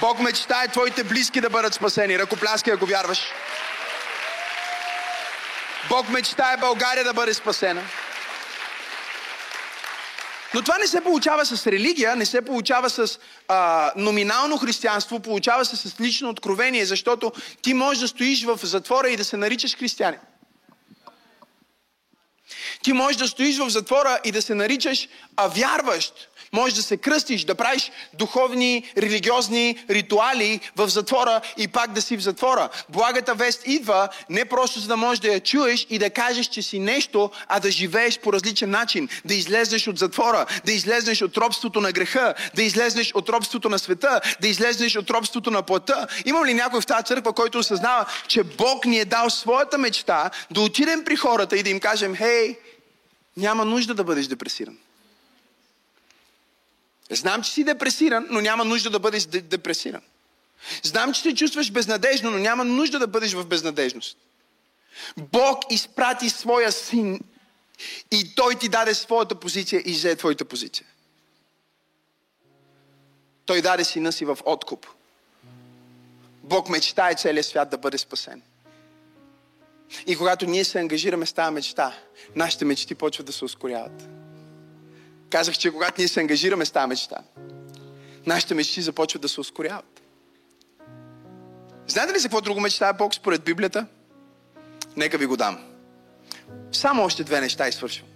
Бог мечтае твоите близки да бъдат спасени. Ръкопляски, ако вярваш. Бог мечтае България да бъде спасена. Но това не се получава с религия, не се получава с а, номинално християнство, получава се с лично откровение, защото ти можеш да стоиш в затвора и да се наричаш християнин. Ти можеш да стоиш в затвора и да се наричаш а вярващ. Можеш да се кръстиш, да правиш духовни, религиозни ритуали в затвора и пак да си в затвора. Благата вест идва не просто за да можеш да я чуеш и да кажеш, че си нещо, а да живееш по различен начин. Да излезнеш от затвора, да излезнеш от робството на греха, да излезнеш от робството на света, да излезнеш от робството на плътта. Имам ли някой в тази църква, който осъзнава, че Бог ни е дал своята мечта да отидем при хората и да им кажем, хей, няма нужда да бъдеш депресиран. Знам, че си депресиран, но няма нужда да бъдеш депресиран. Знам, че се чувстваш безнадежно, но няма нужда да бъдеш в безнадежност. Бог изпрати своя син и той ти даде своята позиция и взе твоята позиция. Той даде сина си в откуп. Бог мечтае целият свят да бъде спасен. И когато ние се ангажираме с тази мечта, нашите мечти почват да се ускоряват. Казах, че когато ние се ангажираме с тази мечта, нашите мечти започват да се ускоряват. Знаете ли за какво друго мечтае Бог според Библията? Нека ви го дам. Само още две неща и свършвам.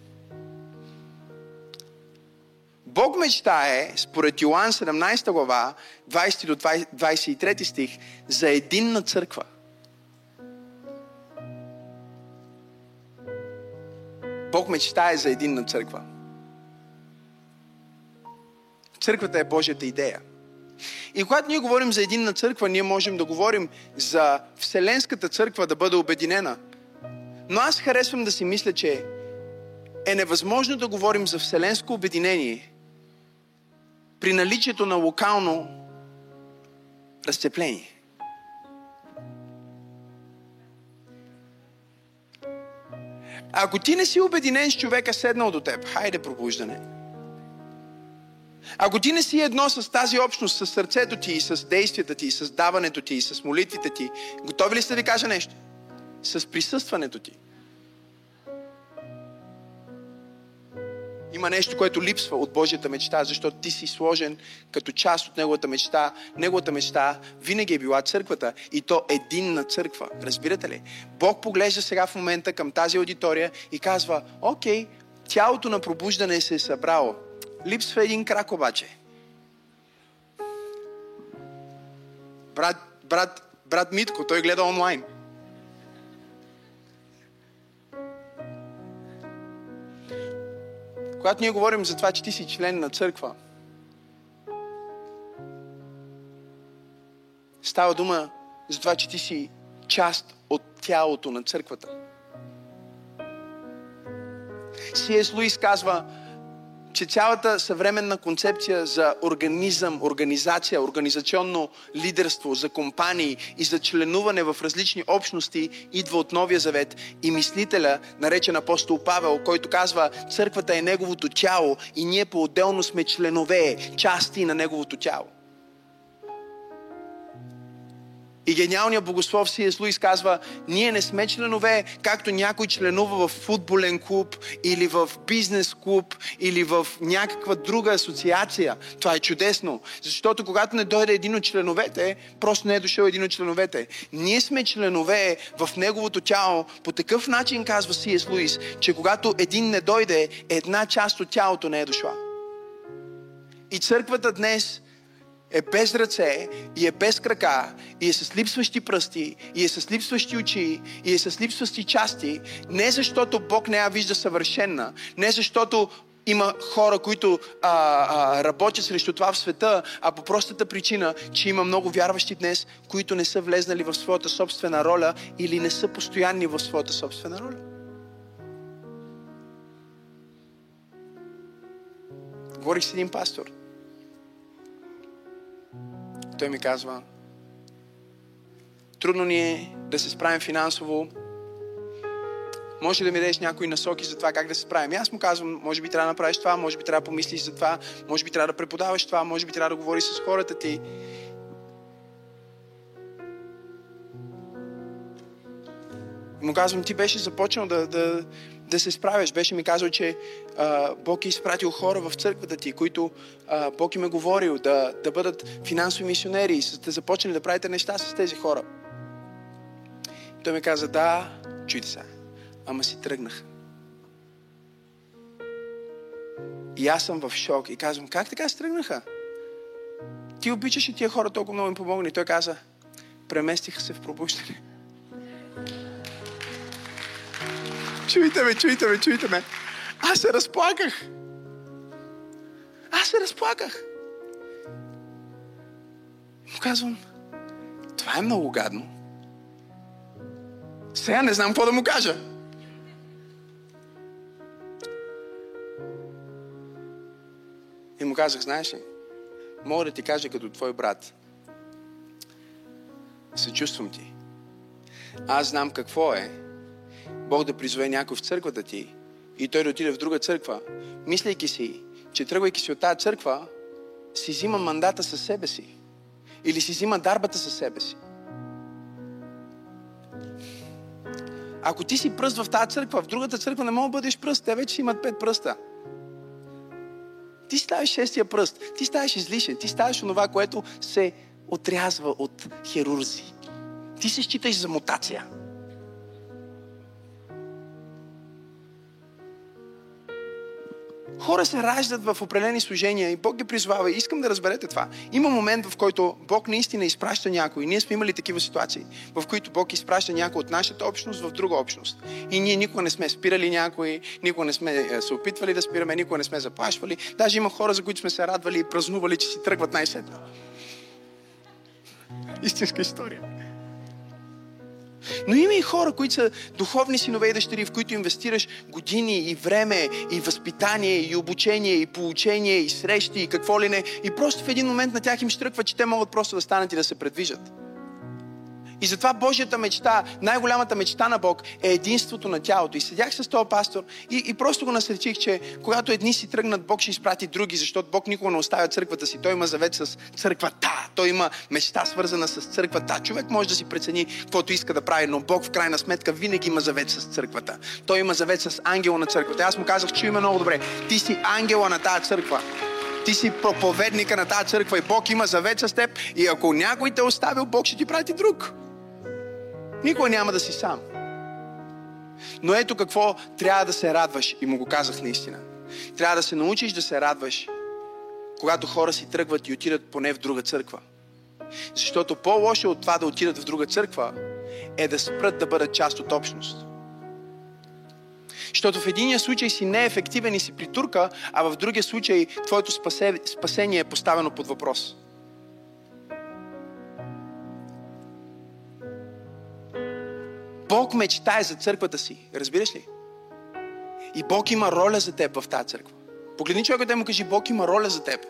Бог мечтае, според Йоан 17 глава, 20 до 23 стих, за единна църква. Бог мечтае за единна църква. Църквата е Божията идея. И когато ние говорим за единна църква, ние можем да говорим за Вселенската църква да бъде обединена. Но аз харесвам да си мисля, че е невъзможно да говорим за Вселенско обединение при наличието на локално разцепление. Ако ти не си обединен с човека седнал до теб, хайде пробуждане – ако ти не си едно с тази общност, с сърцето ти и с действията ти, и с даването ти, и с молитвите ти, готови ли сте да ви кажа нещо? С присъстването ти. Има нещо, което липсва от Божията мечта, защото ти си сложен като част от Неговата мечта. Неговата мечта винаги е била църквата и то единна църква. Разбирате ли? Бог поглежда сега в момента към тази аудитория и казва, окей, тялото на пробуждане се е събрало. Липсва един крак обаче. Брат, брат, брат Митко, той гледа онлайн. Когато ние говорим за това, че ти си член на църква, става дума за това, че ти си част от тялото на църквата. Сиес Луис казва, че цялата съвременна концепция за организъм, организация, организационно лидерство, за компании и за членуване в различни общности идва от Новия Завет и мислителя, наречен апостол Павел, който казва, църквата е неговото тяло и ние по-отделно сме членове, части на неговото тяло. И гениалният богослов Сиес Луис казва, ние не сме членове, както някой членува в футболен клуб или в бизнес клуб или в някаква друга асоциация. Това е чудесно, защото когато не дойде един от членовете, просто не е дошъл един от членовете. Ние сме членове в неговото тяло по такъв начин, казва Сиес Луис, че когато един не дойде, една част от тялото не е дошла. И църквата днес е без ръце и е без крака и е с липсващи пръсти и е с липсващи очи и е с липсващи части, не защото Бог не я вижда съвършенна, не защото има хора, които а, а, работят срещу това в света, а по простата причина, че има много вярващи днес, които не са влезнали в своята собствена роля или не са постоянни в своята собствена роля. Говорих с един пастор – той ми казва, трудно ни е да се справим финансово. Може да ми дадеш някои насоки за това как да се справим. И аз му казвам, може би трябва да направиш това, може би трябва да помислиш за това, може би трябва да преподаваш това, може би трябва да говориш с хората ти. И му казвам, ти беше започнал да, да, да се справяш. Беше ми казал, че а, Бог е изпратил хора в църквата ти, които а, Бог им е говорил да, да бъдат финансови мисионери и сте започнали да правите неща с тези хора. И той ми каза, да, чуйте се, ама си тръгнах. И аз съм в шок и казвам, как така се тръгнаха? Ти обичаш и тия хора толкова много им помогни. Той каза, преместиха се в пробуждане. Чуйте ме, чуйте ме, чуйте ме. Аз се разплаках. Аз се разплаках. Му казвам, това е много гадно. Сега не знам какво да му кажа. И му казах, знаеш ли, мога да ти кажа като твой брат. Съчувствам ти. Аз знам какво е Бог да призове някой в църквата ти и той да отиде в друга църква, мислейки си, че тръгвайки си от тази църква, си взима мандата със себе си. Или си взима дарбата със себе си. Ако ти си пръст в тази църква, в другата църква не мога да бъдеш пръст. Те вече имат пет пръста. Ти ставаш шестия пръст. Ти ставаш излишен. Ти ставаш онова, което се отрязва от хирурзи. Ти се считаш за мутация. Хора се раждат в определени служения и Бог ги призвава. Искам да разберете това. Има момент, в който Бог наистина изпраща някой. Ние сме имали такива ситуации, в които Бог изпраща някой от нашата общност в друга общност. И ние никога не сме спирали някой, никога не сме е, се опитвали да спираме, никога не сме заплашвали. Даже има хора, за които сме се радвали и празнували, че си тръгват най-сетно. Истинска история. Но има и хора, които са духовни синове и дъщери, в които инвестираш години и време, и възпитание, и обучение, и получение, и срещи, и какво ли не. И просто в един момент на тях им штръква, че те могат просто да станат и да се предвижат. И затова Божията мечта, най-голямата мечта на Бог е единството на тялото. И седях с този пастор и, и просто го насречих, че когато едни си тръгнат, Бог ще изпрати други, защото Бог никога не оставя църквата си. Той има завет с църквата. Той има мечта свързана с църквата. Човек може да си прецени каквото иска да прави, но Бог в крайна сметка винаги има завет с църквата. Той има завет с ангела на църквата. Аз му казах, че има много добре. Ти си ангела на тази църква ти си проповедника на тази църква и Бог има завет с теб и ако някой те е оставил, Бог ще ти прати друг. Никога няма да си сам. Но ето какво трябва да се радваш. И му го казах наистина. Трябва да се научиш да се радваш, когато хора си тръгват и отидат поне в друга църква. Защото по-лошо от това да отидат в друга църква е да спрат да бъдат част от общност. Защото в единия случай си неефективен и си притурка, а в другия случай твоето спасение е поставено под въпрос. Бог мечтае за църквата си. Разбираш ли? И Бог има роля за теб в тази църква. Погледни човекът и му кажи, Бог има роля за теб.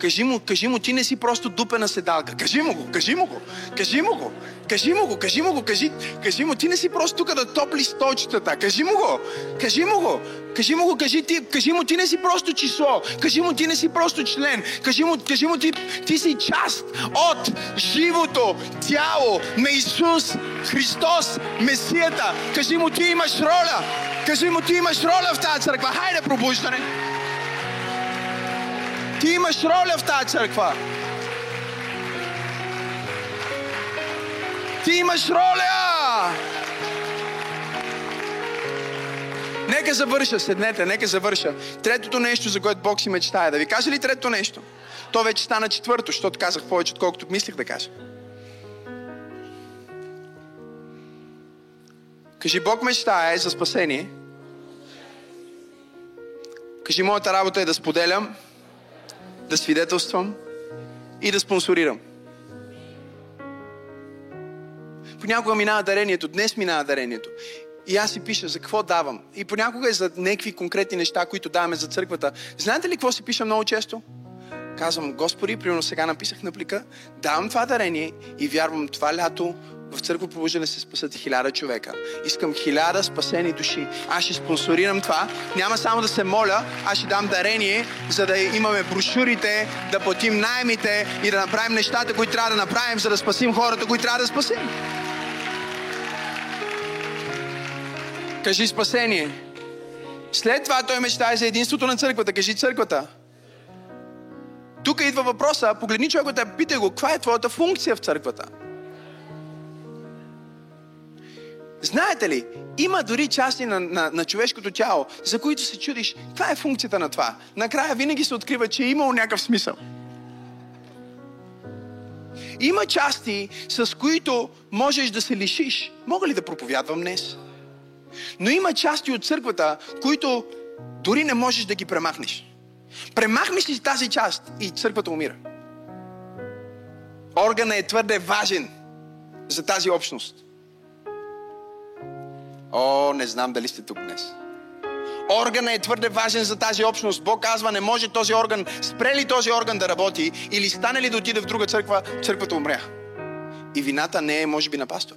Кажи му, кажи му, ти не си просто дупена седалка. Кажи му го, кажи му го, кажи му го, кажи му го, кажи му го, кажи, кажи му, ти не си просто тук да топли стойчетата. Кажи му го, кажи му го, кажи му го, кажи, ти, кажи му, ти не си просто число. Кажи му, ти не си просто член. Кажи му, кажи му, ти, ти си част от живото тяло на Исус Христос, Месията. Кажи му, ти имаш роля. Кажи му, ти имаш роля в тази църква. Хайде, пробуждане. Ти имаш роля в тази църква. Ти имаш роля! Нека завърша, седнете, нека завърша. Третото нещо, за което Бог си мечтае. Да ви кажа ли третото нещо? То вече стана четвърто, защото казах повече, отколкото мислих да кажа. Кажи, Бог мечтае за спасение. Кажи, моята работа е да споделям да свидетелствам и да спонсорирам. Понякога минава дарението, днес минава дарението. И аз си пиша за какво давам. И понякога е за някакви конкретни неща, които даваме за църквата. Знаете ли какво си пиша много често? Казвам, Господи, примерно сега написах на плика, давам това дарение и вярвам това лято в църква пробуждане се спасат хиляда човека. Искам хиляда спасени души. Аз ще спонсорирам това. Няма само да се моля, аз ще дам дарение, за да имаме брошурите, да платим найемите и да направим нещата, които трябва да направим, за да спасим хората, които трябва да спасим. Кажи спасение. След това той мечтае за единството на църквата. Кажи църквата. Тук идва въпроса, погледни човекът, питай го, каква е твоята функция в църквата? Знаете ли, има дори части на, на, на човешкото тяло, за които се чудиш, каква е функцията на това? Накрая винаги се открива, че е имало някакъв смисъл. Има части, с които можеш да се лишиш. Мога ли да проповядвам днес? Но има части от църквата, които дори не можеш да ги премахнеш. Премахнеш ли тази част и църквата умира. Органът е твърде важен за тази общност. О, не знам дали сте тук днес. Органът е твърде важен за тази общност. Бог казва, не може този орган, спре ли този орган да работи или стане ли да отиде в друга църква, църквата умря. И вината не е, може би, на пастор.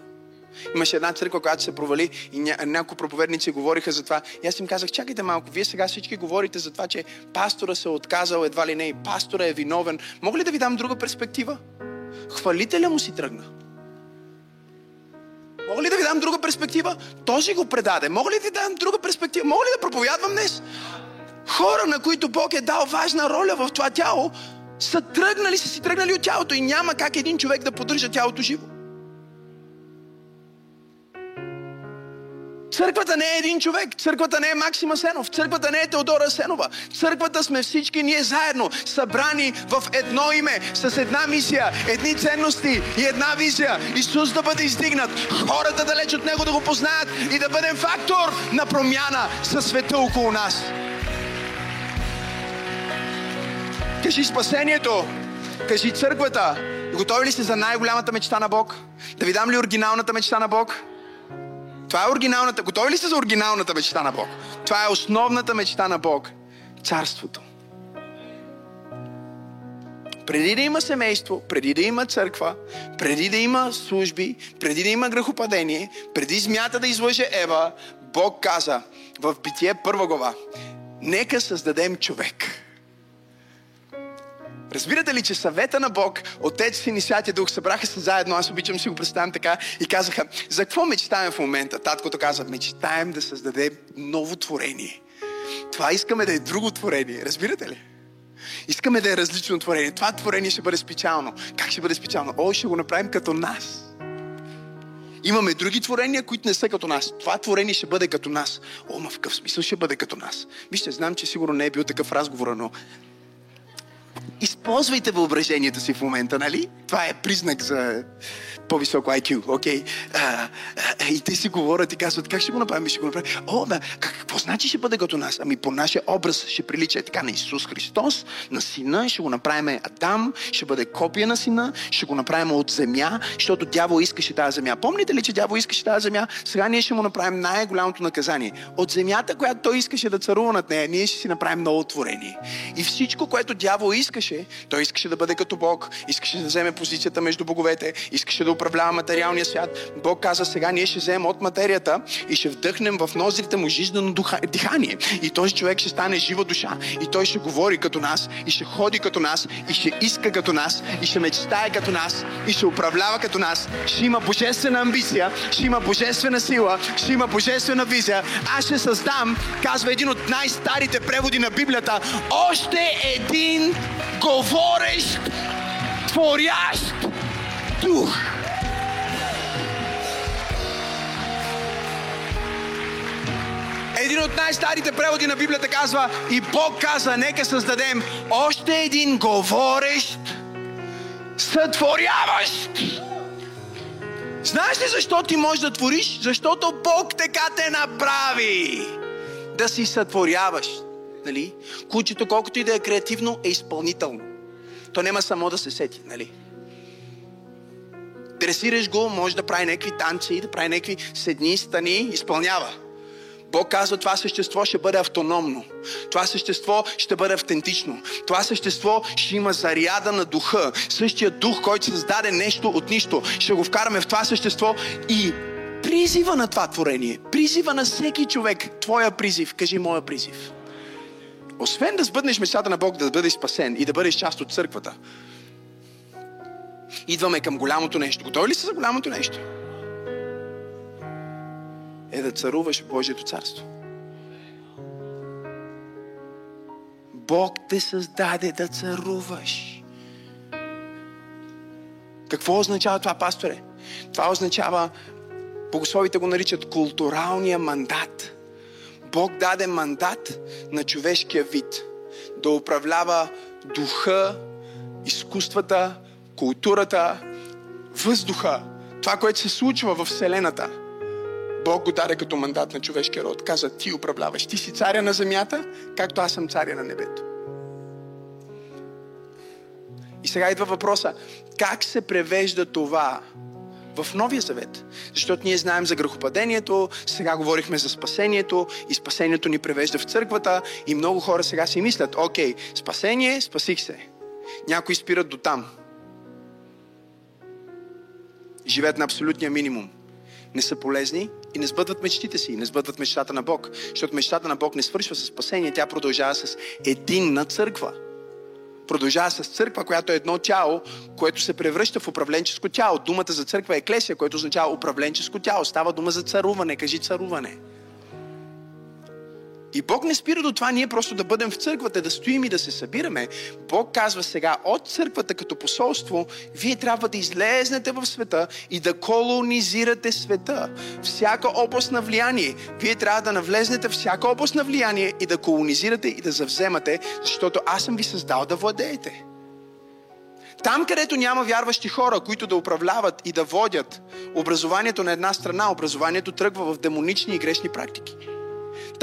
Имаше една църква, която се провали и ня... някои проповедници говориха за това. И аз им казах, чакайте малко, вие сега всички говорите за това, че пастора се е отказал едва ли не и пастора е виновен. Мога ли да ви дам друга перспектива? Хвалителя му си тръгна. Мога ли да ви дам друга перспектива? Този го предаде. Мога ли да дам друга перспектива? Мога ли да проповядвам днес? Хора, на които Бог е дал важна роля в това тяло, са тръгнали, са си тръгнали от тялото и няма как един човек да поддържа тялото живо. Църквата не е един човек. Църквата не е Максима Сенов. Църквата не е Теодора Сенова. Църквата сме всички ние заедно, събрани в едно име, с една мисия, едни ценности и една визия. Исус да бъде издигнат, хората далеч от Него да го познаят и да бъдем фактор на промяна със света около нас. Кажи спасението. Кажи църквата. Готови ли сте за най-голямата мечта на Бог? Да ви дам ли оригиналната мечта на Бог? Това е оригиналната. Готови ли сте за оригиналната мечта на Бог? Това е основната мечта на Бог. Царството. Преди да има семейство, преди да има църква, преди да има служби, преди да има грехопадение, преди змята да излъже Ева, Бог каза в Битие първа глава, нека създадем човек Разбирате ли, че съвета на Бог, Отец, Син и Святия Дух събраха се заедно, аз обичам си го представям така, и казаха, за какво мечтаем в момента? Таткото каза, мечтаем да създадем ново творение. Това искаме да е друго творение. Разбирате ли? Искаме да е различно творение. Това творение ще бъде специално. Как ще бъде специално? О, ще го направим като нас. Имаме други творения, които не са като нас. Това творение ще бъде като нас. О, ма в какъв смисъл ще бъде като нас? Вижте, знам, че сигурно не е бил такъв разговор, но използвайте въображението си в момента, нали? Това е признак за по-високо IQ, окей. Okay. и те си говорят и казват, как ще го направим, ще го направим. О, да, как, какво значи ще бъде като нас? Ами по нашия образ ще прилича така на Исус Христос, на сина, ще го направим Адам, ще бъде копия на сина, ще го направим от земя, защото дявол искаше тази земя. Помните ли, че дявол искаше тази земя? Сега ние ще му направим най-голямото наказание. От земята, която той искаше да царува над нея, ние ще си направим ново творение. И всичко, което дявол искаше, той искаше да бъде като Бог, искаше да вземе позицията между боговете, искаше да управлява материалния свят. Бог каза, сега ние ще вземем от материята и ще вдъхнем в нозрите му жизнено дихание. И този човек ще стане жива душа. И той ще говори като нас, и ще ходи като нас, и ще иска като нас, и ще мечтае като нас, и ще управлява като нас. Ще има божествена амбиция, ще има божествена сила, ще има божествена визия. Аз ще създам, казва един от най-старите преводи на Библията, още един говорещ, творящ дух. Един от най-старите преводи на Библията казва и Бог каза, нека създадем още един говорещ, сътворяващ. Знаеш ли защо ти можеш да твориш? Защото Бог така те направи да си сътворяваш. Нали? Кучето, колкото и да е креативно, е изпълнително. То няма само да се сети, нали? Дресираш го, може да прави някакви танци, да прави някакви седни, стани, изпълнява. Бог казва, това същество ще бъде автономно. Това същество ще бъде автентично. Това същество ще има заряда на духа. Същия дух, който създаде нещо от нищо. Ще го вкараме в това същество и призива на това творение, призива на всеки човек, твоя призив, кажи моя призив. Освен да сбъднеш мечтата на Бог да бъдеш спасен и да бъдеш част от църквата, идваме към голямото нещо. Готови ли са за голямото нещо? Е да царуваш Божието царство. Бог те създаде да царуваш. Какво означава това, пасторе? Това означава, богословите го наричат културалния мандат. Бог даде мандат на човешкия вид да управлява духа, изкуствата, културата, въздуха, това, което се случва в Вселената. Бог го даде като мандат на човешкия род. Каза, ти управляваш. Ти си царя на земята, както аз съм царя на небето. И сега идва въпроса, как се превежда това в Новия Завет. Защото ние знаем за грехопадението, сега говорихме за спасението и спасението ни превежда в църквата и много хора сега си мислят, окей, спасение, спасих се. Някои спират до там живеят на абсолютния минимум. Не са полезни и не сбъдват мечтите си, не сбъдват мечтата на Бог. Защото мечтата на Бог не свършва с спасение, тя продължава с единна църква. Продължава с църква, която е едно тяло, което се превръща в управленческо тяло. Думата за църква е еклесия, което означава управленческо тяло. Става дума за царуване. Кажи царуване. И Бог не спира до това ние просто да бъдем в църквата, да стоим и да се събираме. Бог казва сега от църквата като посолство, вие трябва да излезнете в света и да колонизирате света. Всяка област на влияние. Вие трябва да навлезнете всяка област на влияние и да колонизирате и да завземате, защото аз съм ви създал да владеете. Там, където няма вярващи хора, които да управляват и да водят образованието на една страна, образованието тръгва в демонични и грешни практики.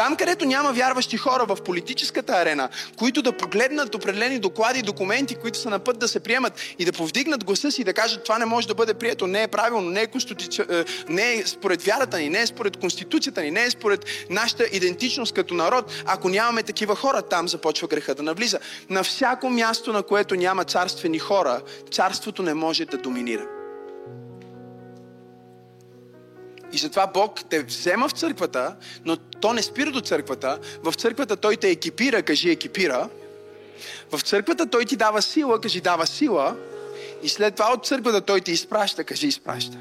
Там, където няма вярващи хора в политическата арена, които да погледнат определени доклади и документи, които са на път да се приемат и да повдигнат гласа си и да кажат това не може да бъде прието, не е правилно, не е, конституци... Е, не е според вярата ни, не е според конституцията ни, не е според нашата идентичност като народ. Ако нямаме такива хора, там започва греха да навлиза. На всяко място, на което няма царствени хора, царството не може да доминира. И затова Бог те взема в църквата, но то не спира до църквата. В църквата Той те екипира, кажи екипира. В църквата Той ти дава сила, кажи дава сила. И след това от църквата Той ти изпраща, кажи изпраща.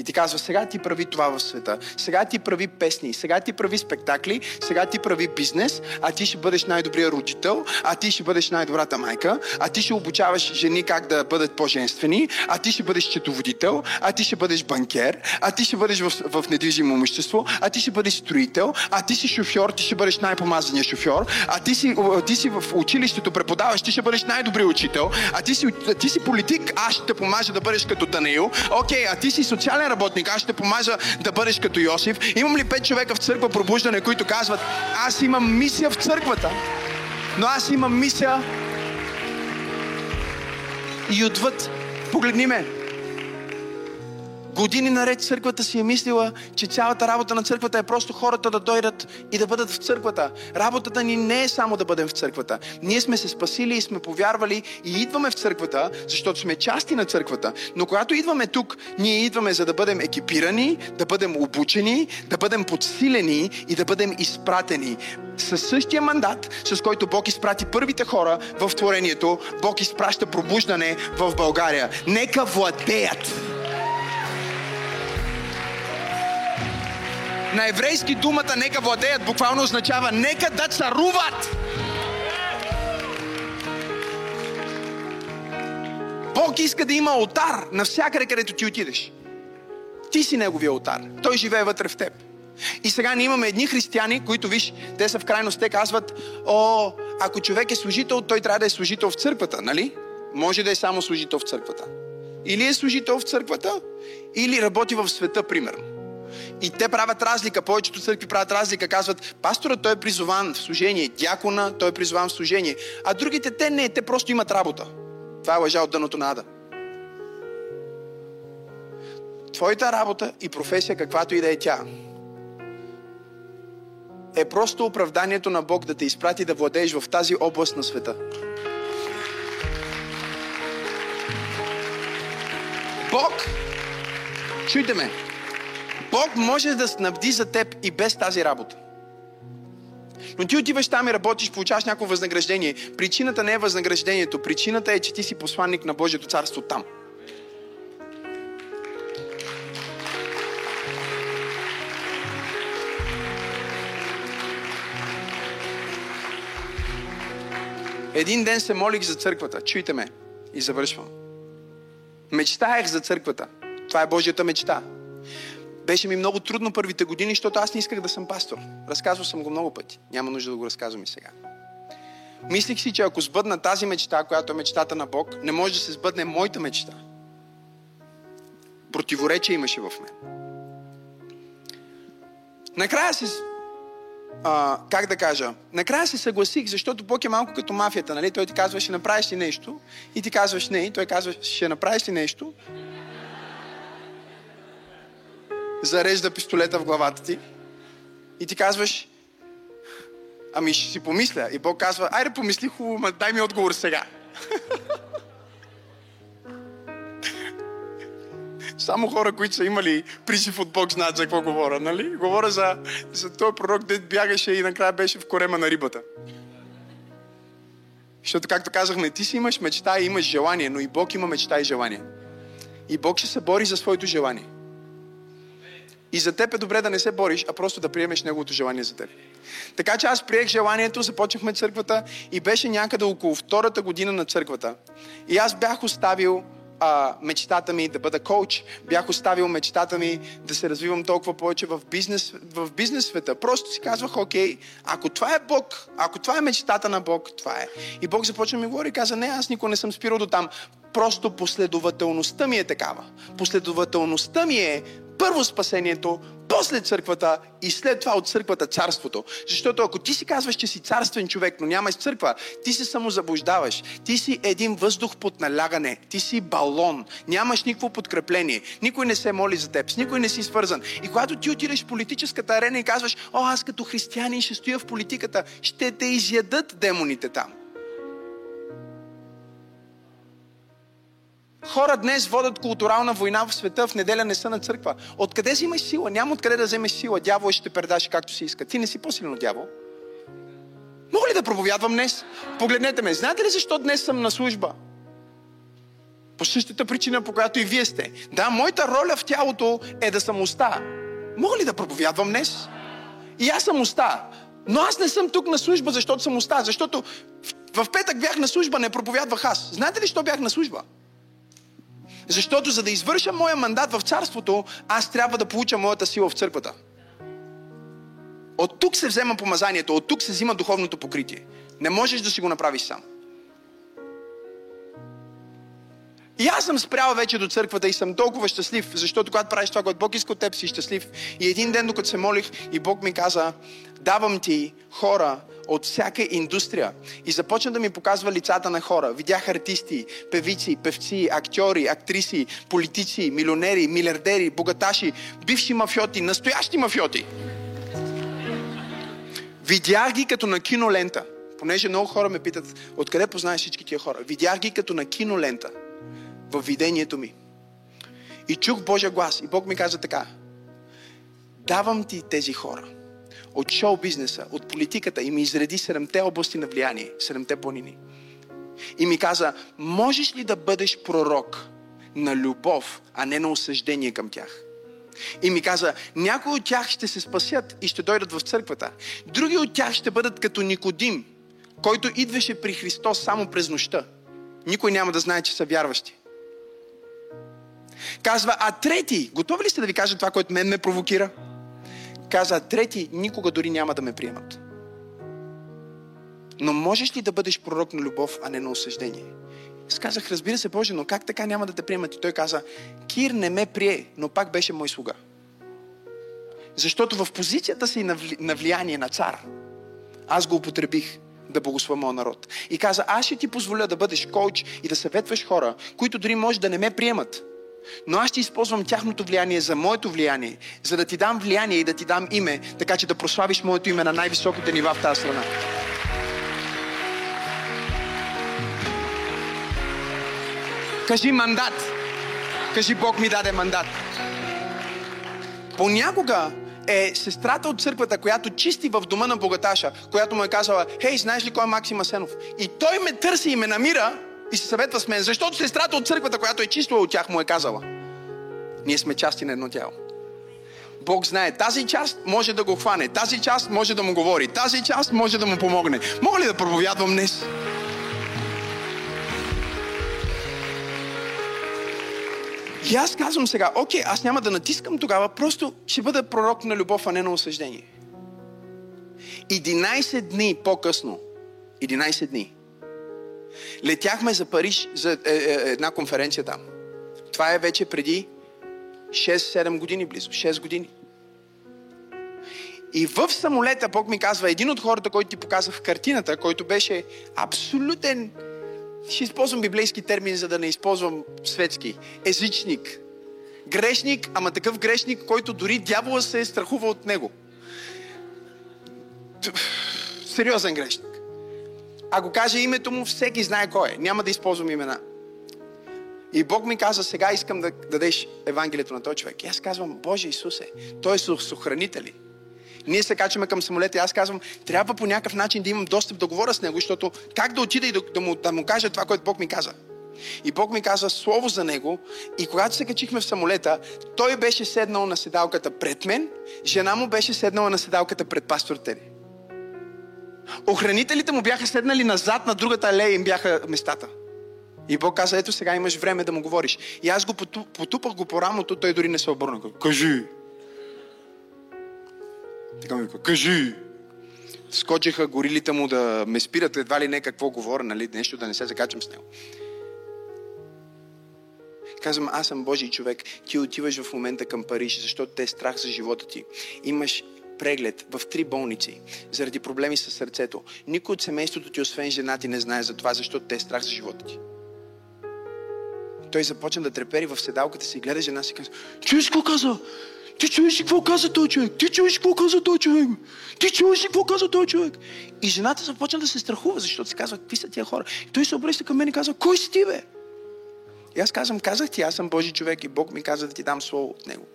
И ти казва, сега ти прави това в света. Сега ти прави песни, сега ти прави спектакли, сега ти прави бизнес, а ти ще бъдеш най-добрия родител, а ти ще бъдеш най-добрата майка, а ти ще обучаваш жени как да бъдат по-женствени, а ти ще бъдеш четоводител, а ти ще бъдеш банкер, а ти ще бъдеш в, в недвижимо имущество, а ти ще бъдеш строител, а ти си шофьор, ти ще бъдеш най-помазания шофьор, а ти си, ти си в училището преподаваш, ти ще бъдеш най-добрият учител, а ти си, ти си политик, аз ще те помажа да бъдеш като Данаил, окей, а ти си социален работник, аз ще помажа да бъдеш като Йосиф. Имам ли пет човека в църква пробуждане, които казват, аз имам мисия в църквата, но аз имам мисия и отвъд. Погледни ме. Години наред църквата си е мислила, че цялата работа на църквата е просто хората да дойдат и да бъдат в църквата. Работата ни не е само да бъдем в църквата. Ние сме се спасили и сме повярвали и идваме в църквата, защото сме части на църквата. Но когато идваме тук, ние идваме за да бъдем екипирани, да бъдем обучени, да бъдем подсилени и да бъдем изпратени. Със същия мандат, с който Бог изпрати първите хора в творението, Бог изпраща пробуждане в България. Нека владеят На еврейски думата нека владеят буквално означава нека да царуват. Бог иска да има алтар навсякъде, където ти отидеш. Ти си неговия алтар. Той живее вътре в теб. И сега ние имаме едни християни, които, виж, те са в крайност, те казват, о, ако човек е служител, той трябва да е служител в църквата, нали? Може да е само служител в църквата. Или е служител в църквата, или работи в света, примерно. И те правят разлика, повечето църкви правят разлика, казват, пасторът той е призован в служение, дякона той е призован в служение, а другите те не, те просто имат работа. Това е лъжа от дъното на Ада. Твоята работа и професия, каквато и да е тя, е просто оправданието на Бог да те изпрати да владееш в тази област на света. Бог, чуйте ме, Бог може да снабди за теб и без тази работа. Но ти отиваш там и работиш, получаваш някакво възнаграждение. Причината не е възнаграждението. Причината е, че ти си посланник на Божието царство там. Един ден се молих за църквата. Чуйте ме. И завършвам. Мечтаях за църквата. Това е Божията мечта. Беше ми много трудно първите години, защото аз не исках да съм пастор. Разказвал съм го много пъти. Няма нужда да го разказвам и сега. Мислих си, че ако сбъдна тази мечта, която е мечтата на Бог, не може да се сбъдне моята мечта. Противоречие имаше в мен. Накрая се... А, как да кажа? Накрая се съгласих, защото Бог е малко като мафията, нали? Той ти казва, ще направиш ли нещо? И ти казваш не. И той казва, ще направиш ли нещо? Зарежда пистолета в главата ти и ти казваш, ами ще си помисля. И Бог казва, айде помисли хубаво, ма дай ми отговор сега. Само хора, които са имали призив от Бог, знаят за какво говоря, нали? Говоря за, за този пророк, дед бягаше и накрая беше в корема на рибата. Защото, както казахме, ти си имаш мечта и имаш желание, но и Бог има мечта и желание. И Бог ще се бори за своето желание. И за теб е добре да не се бориш, а просто да приемеш Неговото желание за теб. Така че аз приех желанието, започнахме църквата и беше някъде около втората година на църквата. И аз бях оставил а, мечтата ми да бъда коуч, бях оставил мечтата ми да се развивам толкова повече в бизнес, в бизнес света. Просто си казвах, окей, ако това е Бог, ако това е мечтата на Бог, това е. И Бог започна ми говори и каза, не, аз никога не съм спирал до там. Просто последователността ми е такава. Последователността ми е първо спасението, после църквата и след това от църквата царството. Защото ако ти си казваш, че си царствен човек, но нямаш църква, ти се самозаблуждаваш. Ти си един въздух под налягане. Ти си балон. Нямаш никакво подкрепление. Никой не се моли за теб. С никой не си свързан. И когато ти отидеш в политическата арена и казваш, о, аз като християнин ще стоя в политиката, ще те изядат демоните там. Хора днес водят културална война в света, в неделя не са на църква. Откъде взимаш сила? Няма откъде да вземеш сила. Дявол ще предаш както си иска. Ти не си по-силен от дявол. Мога ли да проповядвам днес? Погледнете ме. Знаете ли защо днес съм на служба? По същата причина, по която и вие сте. Да, моята роля в тялото е да съм уста. Мога ли да проповядвам днес? И аз съм уста. Но аз не съм тук на служба, защото съм уста. Защото в петък бях на служба, не проповядвах аз. Знаете ли, що бях на служба? Защото за да извърша моя мандат в царството, аз трябва да получа моята сила в църквата. От тук се взема помазанието, от тук се взима духовното покритие. Не можеш да си го направиш сам. И аз съм спрял вече до църквата и съм толкова щастлив, защото когато правиш това, което Бог иска от теб, си щастлив. И един ден, докато се молих, и Бог ми каза, давам ти хора, от всяка индустрия и започна да ми показва лицата на хора. Видях артисти, певици, певци, актьори, актриси, политици, милионери, милиардери, богаташи, бивши мафиоти, настоящи мафиоти. Видях ги като на кинолента. Понеже много хора ме питат, откъде познаеш всички тия хора? Видях ги като на кинолента. В видението ми. И чух Божия глас. И Бог ми каза така. Давам ти тези хора от шоу бизнеса, от политиката и ми изреди седемте области на влияние, седемте планини. И ми каза, можеш ли да бъдеш пророк на любов, а не на осъждение към тях? И ми каза, някои от тях ще се спасят и ще дойдат в църквата. Други от тях ще бъдат като Никодим, който идваше при Христос само през нощта. Никой няма да знае, че са вярващи. Казва, а трети, готови ли сте да ви кажа това, което мен ме провокира? Каза, трети никога дори няма да ме приемат. Но можеш ли да бъдеш пророк на любов, а не на осъждение? Аз казах, разбира се, Боже, но как така няма да те приемат? И той каза, Кир не ме прие, но пак беше мой слуга. Защото в позицията си на влияние на цар, аз го употребих да благословя моя народ. И каза, аз ще ти позволя да бъдеш коуч и да съветваш хора, които дори може да не ме приемат, но аз ще използвам тяхното влияние за моето влияние, за да ти дам влияние и да ти дам име, така че да прославиш моето име на най-високите нива в тази страна. Кажи мандат. Кажи Бог ми даде мандат. Понякога е сестрата от църквата, която чисти в дома на богаташа, която му е казала, хей, знаеш ли кой е Максим Асенов? И той ме търси и ме намира, и се съветва с мен, защото сестрата от църквата, която е чистила от тях, му е казала. Ние сме части на едно тяло. Бог знае, тази част може да го хване, тази част може да му говори, тази част може да му помогне. Мога ли да проповядвам днес? И аз казвам сега, окей, аз няма да натискам тогава, просто ще бъда пророк на любов, а не на осъждение. 11 дни по-късно, 11 дни, Летяхме за Париж за е, е, една конференция там. Това е вече преди 6-7 години близо. 6 години. И в самолета Бог ми казва, един от хората, който ти показах в картината, който беше абсолютен, ще използвам библейски термин, за да не използвам светски, езичник. Грешник, ама такъв грешник, който дори дявола се е страхува от него. Сериозен грешник. Ако каже името му, всеки знае кой е. Няма да използвам имена. И Бог ми каза, сега искам да дадеш Евангелието на този човек. И аз казвам, Боже Исусе, Той е сохранители. Ние се качваме към самолета и аз казвам, трябва по някакъв начин да имам достъп да говоря с него, защото как да отида и да, да, му, да му кажа това, което Бог ми каза. И Бог ми каза слово за него. И когато се качихме в самолета, той беше седнал на седалката пред мен, жена му беше седнала на седалката пред пастор Тери. Охранителите му бяха седнали назад на другата алея и им бяха местата. И Бог каза, ето сега имаш време да му говориш. И аз го потупах го по рамото, той дори не се обърна. Кажи. Така ми кажи. Скочиха горилите му да ме спират едва ли не какво говоря, нали, нещо да не се закачам с него. Казвам, аз съм Божий човек. Ти отиваш в момента към Париж, защото те е страх за живота ти. Имаш преглед в три болници заради проблеми с сърцето. Никой от семейството ти, освен жена ти, не знае за това, защото те е страх за живота ти. Той започна да трепери в седалката си, гледа жена си и казва, чуеш какво каза? Ти чуеш какво каза този човек? Ти чуеш какво каза този човек? Ти чуеш какво каза този човек? И жената започна да се страхува, защото си казва, какви са тия хора? И той се обръща към мен и казва, кой си ти, бе? И аз казвам, казах ти, аз съм Божий човек и Бог ми каза да ти дам слово от Него.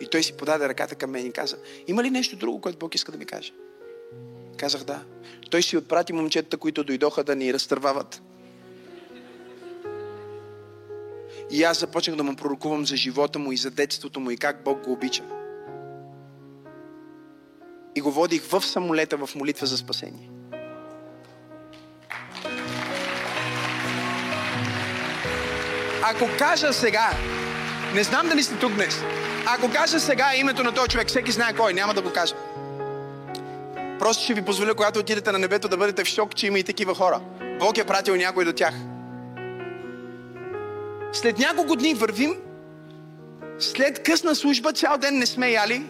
И той си подаде ръката към мен и каза, има ли нещо друго, което Бог иска да ми каже? Казах да. Той си отпрати момчетата, които дойдоха да ни разтървават. И аз започнах да му пророкувам за живота му и за детството му и как Бог го обича. И го водих в самолета в молитва за спасение. Ако кажа сега, не знам дали сте тук днес, ако кажа сега името на този човек, всеки знае кой, няма да го кажа. Просто ще ви позволя, когато отидете на небето, да бъдете в шок, че има и такива хора. Бог е пратил някой до тях. След няколко дни вървим, след късна служба, цял ден не сме яли.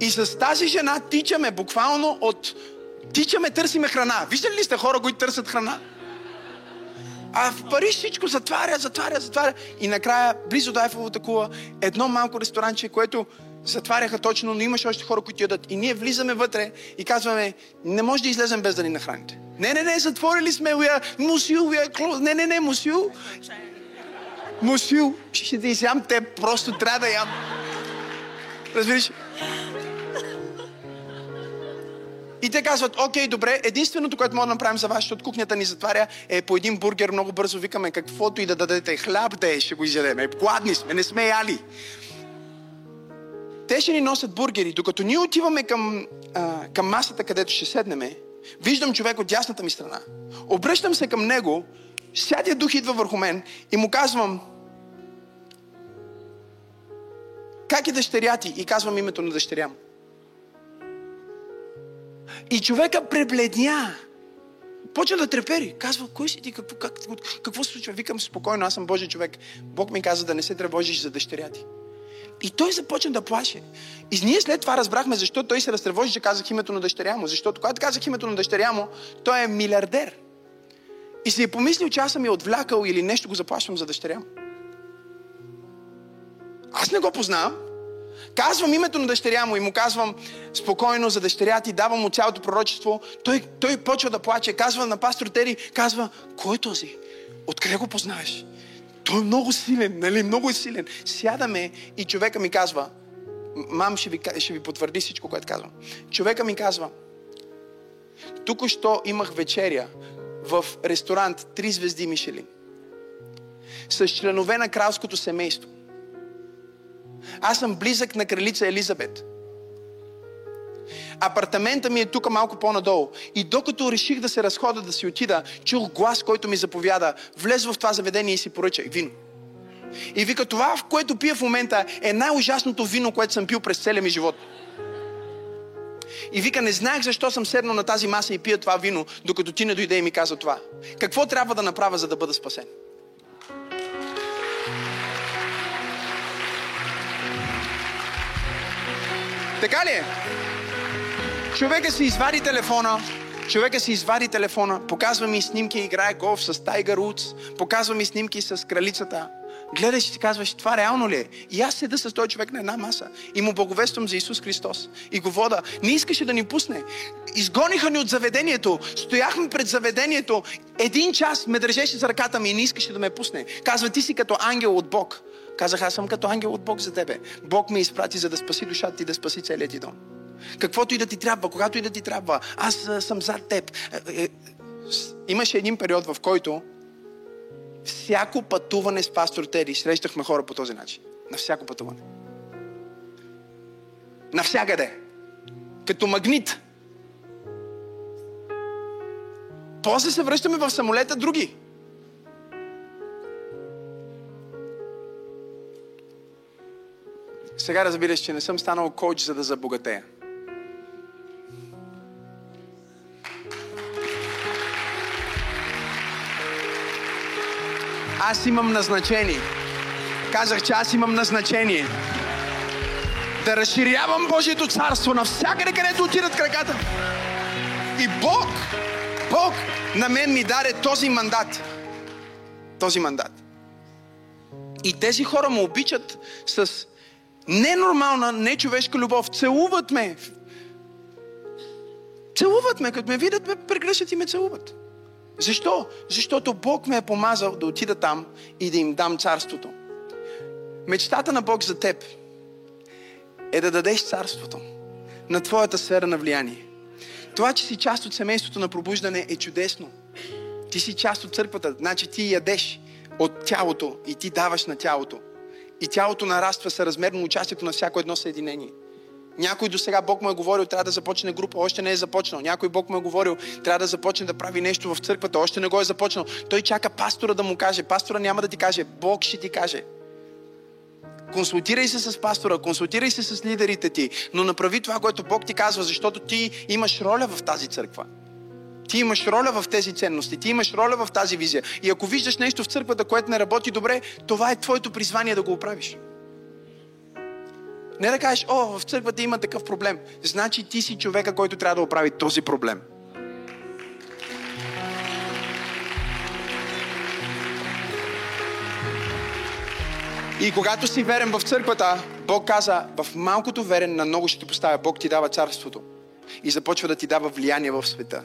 И с тази жена тичаме буквално от... Тичаме, търсиме храна. Виждали ли сте хора, които търсят храна? А в Париж всичко затваря, затваря, затваря. И накрая, близо до Айфовата кула, едно малко ресторанче, което затваряха точно, но имаше още хора, които ядат. И ние влизаме вътре и казваме, не може да излезем без да ни нахраните. Не, не, не, затворили сме, we are, мусил, we are closed. Не, не, не, мусил. Мусил. Ще да изям те, просто трябва да ям. Разбираш? И те казват, окей, добре, единственото, което можем да направим за вас, защото кухнята ни затваря, е по един бургер много бързо викаме каквото и да дадете, хляб да е, ще го изядем. Гладни сме, не сме яли. Те ще ни носят бургери. Докато ние отиваме към, а, към масата, където ще седнеме, виждам човек от дясната ми страна. Обръщам се към него, Святия Дух идва върху мен и му казвам, как е дъщеря ти? И казвам името на дъщеря му. И човека пребледня. Почва да трепери. Казва, кой си ти? Какво, как, какво се случва? Викам спокойно, аз съм Божий човек. Бог ми каза да не се тревожиш за дъщеря ти. И той започна да плаше. И ние след това разбрахме защо той се разтревожи, че казах името на дъщеря му. Защото когато казах името на дъщеря му, той е милиардер. И си е помислил, че аз съм я отвлякал или нещо го заплащам за дъщеря му. Аз не го познавам. Казвам името на дъщеря му и му казвам спокойно за дъщеря ти, давам му цялото пророчество. Той, той почва да плаче. Казва на пастор Тери, казва, кой е този? Откъде го познаваш? Той е много силен, нали? Много е силен. Сядаме и човека ми казва, мам ще ви, ще ви потвърди всичко, което казвам. Човека ми казва, тук що имах вечеря в ресторант Три звезди Мишелин с членове на кралското семейство. Аз съм близък на кралица Елизабет. Апартамента ми е тук малко по-надолу. И докато реших да се разхода, да си отида, чух глас, който ми заповяда. Влез в това заведение и си поръчай вино. И вика, това, в което пия в момента, е най-ужасното вино, което съм пил през целия ми живот. И вика, не знаех защо съм седнал на тази маса и пия това вино, докато ти не дойде и ми каза това. Какво трябва да направя, за да бъда спасен? Така ли е? Човека си извади телефона, човека си извади телефона, показва ми снимки, играе голф с Тайгър Удс, показва ми снимки с кралицата. Гледаш и си казваш, това реално ли е? И аз седа с този човек на една маса и му благовествам за Исус Христос. И го вода. Не искаше да ни пусне. Изгониха ни от заведението. Стояхме пред заведението. Един час ме държеше за ръката ми и не искаше да ме пусне. Казва, ти си като ангел от Бог. Казах, аз съм като ангел от Бог за тебе. Бог ме изпрати, за да спаси душата ти, да спаси целият ти дом. Каквото и да ти трябва, когато и да ти трябва, аз съм зад теб. Е, е, имаше един период, в който всяко пътуване с пастор Тери срещахме хора по този начин. На всяко пътуване. Навсякъде. Като магнит. После се връщаме в самолета други. Сега разбираш, че не съм станал коуч, за да забогатея. Аз имам назначение. Казах, че аз имам назначение. Да разширявам Божието царство навсякъде, където отидат краката. И Бог, Бог на мен ми даде този мандат. Този мандат. И тези хора му обичат с ненормална, нечовешка любов. Целуват ме. Целуват ме. Като ме видят, ме прегръщат и ме целуват. Защо? Защото Бог ме е помазал да отида там и да им дам царството. Мечтата на Бог за теб е да дадеш царството на твоята сфера на влияние. Това, че си част от семейството на пробуждане е чудесно. Ти си част от църквата, значи ти ядеш от тялото и ти даваш на тялото. И тялото нараства съразмерно участието на всяко едно съединение. Някой до сега Бог му е говорил, трябва да започне група, още не е започнал. Някой Бог му е говорил, трябва да започне да прави нещо в църквата, още не го е започнал. Той чака пастора да му каже. Пастора няма да ти каже, Бог ще ти каже. Консултирай се с пастора, консултирай се с лидерите ти, но направи това, което Бог ти казва, защото ти имаш роля в тази църква. Ти имаш роля в тези ценности, ти имаш роля в тази визия. И ако виждаш нещо в църквата, което не работи добре, това е твоето призвание да го оправиш. Не да кажеш, о, в църквата има такъв проблем. Значи ти си човека, който трябва да оправи този проблем. И когато си верен в църквата, Бог каза, в малкото верен на много ще поставя. Бог ти дава царството. И започва да ти дава влияние в света.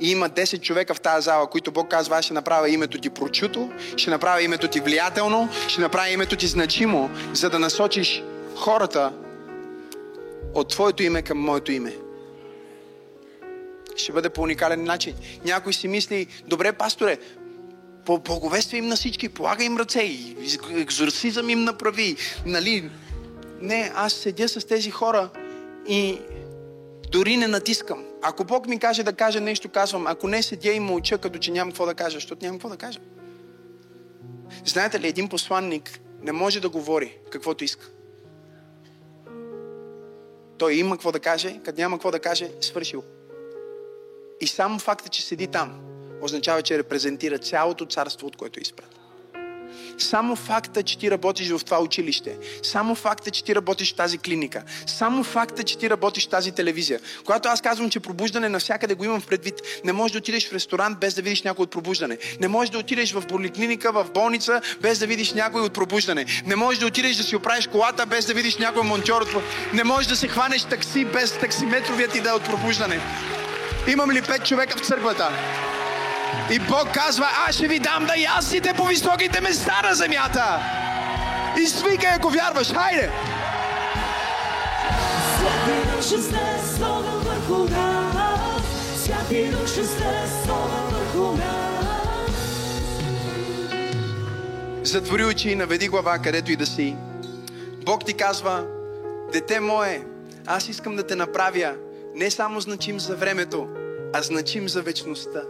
И има 10 човека в тази зала, които Бог казва, аз ще направя името ти прочуто, ще направя името ти влиятелно, ще направя името ти значимо, за да насочиш хората от твоето име към моето име. Ще бъде по уникален начин. Някой си мисли, добре, пасторе, по благовествие им на всички, полага им ръце екзорсизъм им направи. Нали? Не, аз седя с тези хора и дори не натискам. Ако Бог ми каже да кажа нещо, казвам. Ако не седя и мълча, като че нямам какво да кажа, защото нямам какво да кажа. Знаете ли, един посланник не може да говори каквото иска. Той има какво да каже, като няма какво да каже, свършил. И само факта, че седи там, означава, че репрезентира цялото царство, от което е изпрат. Само факта, че ти работиш в това училище, само факта, че ти работиш в тази клиника, само факта, че ти работиш в тази телевизия. Когато аз казвам, че пробуждане навсякъде го имам предвид, не можеш да отидеш в ресторант без да видиш някой от пробуждане. Не можеш да отидеш в поликлиника, в болница без да видиш някой от пробуждане. Не можеш да отидеш да си оправиш колата без да видиш някой монтьор Не можеш да се хванеш такси без таксиметровият ти да е от пробуждане. Имам ли пет човека в църквата? И Бог казва, аз ще ви дам да ясните по високите места на земята. И свикай, ако вярваш. Хайде! Святи души сте слава върху нас. Святи души сте слава върху нас. Затвори очи и наведи глава, където и да си. Бог ти казва, дете мое, аз искам да те направя не само значим за времето, а значим за вечността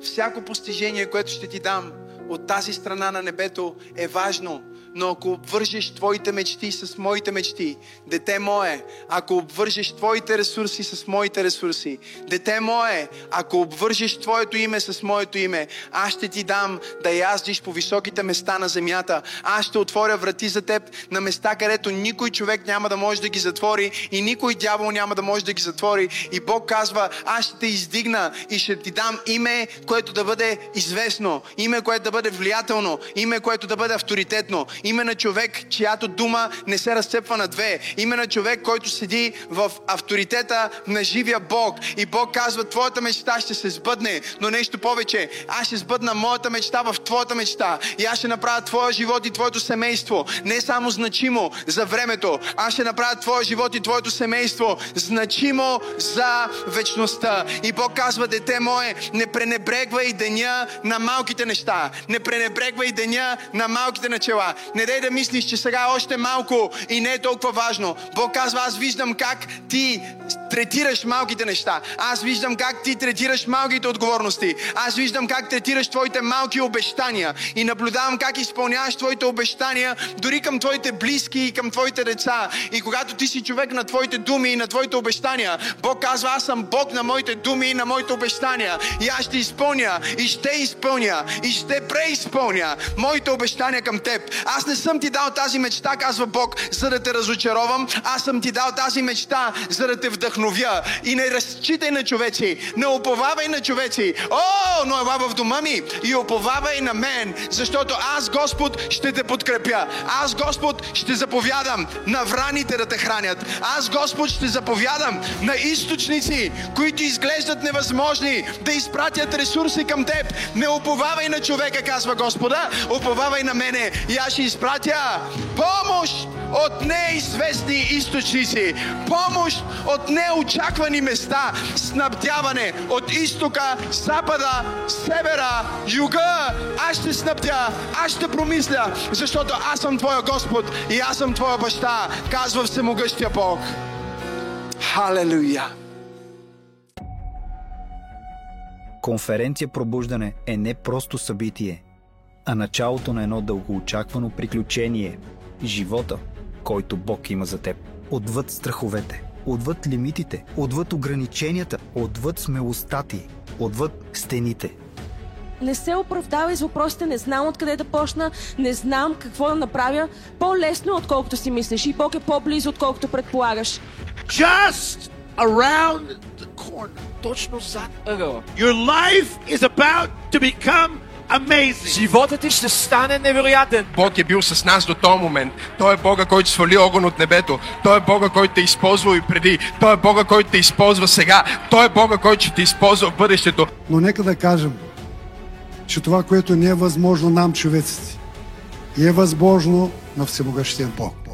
всяко постижение, което ще ти дам от тази страна на небето е важно, но ако обвържеш твоите мечти с моите мечти, дете мое, ако обвържеш твоите ресурси с моите ресурси, дете мое, ако обвържеш твоето име с моето име, аз ще ти дам да яздиш по високите места на земята. Аз ще отворя врати за теб на места, където никой човек няма да може да ги затвори и никой дявол няма да може да ги затвори. И Бог казва, аз ще те издигна и ще ти дам име, което да бъде известно, име, което да бъде влиятелно, име, което да бъде авторитетно, Име на човек, чиято дума не се разцепва на две. Име на човек, който седи в авторитета на живия Бог. И Бог казва, твоята мечта ще се сбъдне, но нещо повече. Аз ще сбъдна моята мечта в твоята мечта. И аз ще направя твоя живот и твоето семейство не само значимо за времето. Аз ще направя твоя живот и твоето семейство значимо за вечността. И Бог казва, дете мое, не пренебрегвай деня на малките неща. Не пренебрегвай деня на малките начала. Не дай да мислиш, че сега е още малко и не е толкова важно. Бог казва, аз виждам как ти третираш малките неща. Аз виждам как ти третираш малките отговорности. Аз виждам как третираш твоите малки обещания. И наблюдавам как изпълняваш твоите обещания дори към твоите близки и към твоите деца. И когато ти си човек на твоите думи и на твоите обещания, Бог казва, аз съм Бог на моите думи и на моите обещания. И аз ще изпълня, и ще изпълня, и ще преизпълня моите обещания към теб. Аз не съм ти дал тази мечта, казва Бог, за да те разочаровам. Аз съм ти дал тази мечта, за да те вдъхновя. И не разчитай на човеци, не оповавай на човеци. О, но ела в дома ми и оповавай на мен, защото аз, Господ, ще те подкрепя. Аз, Господ, ще заповядам на враните да те хранят. Аз, Господ, ще заповядам на източници, които изглеждат невъзможни, да изпратят ресурси към теб. Не оповавай на човека, казва Господа, оповавай на мене и аз ще изпратя помощ от неизвестни източници, помощ от неочаквани места, снабдяване от изтока, запада, севера, юга. Аз ще снабдя, аз ще промисля, защото аз съм Твоя Господ и аз съм Твоя баща, казва Всемогъщия Бог. Халелуя! Конференция Пробуждане е не просто събитие, а началото на едно дългоочаквано приключение – живота, който Бог има за теб. Отвъд страховете, отвъд лимитите, отвъд ограниченията, отвъд смелостта ти, отвъд стените. Не се оправдавай с въпросите, не знам откъде да почна, не знам какво да направя. По-лесно, отколкото си мислиш и Бог е по-близо, отколкото предполагаш. just around the corner. Точно зад ъгъла. Your life is about to become amazing. Животът ти ще стане невероятен. Бог е бил с нас до този момент. Той е Бога, който свали огън от небето. Той е Бога, който те е използвал и преди. Той е Бога, който те използва сега. Той е Бога, който ще те използва в бъдещето. Но нека да кажем, че това, което не е възможно нам, човеците, е възможно на Всемогъщия Бог.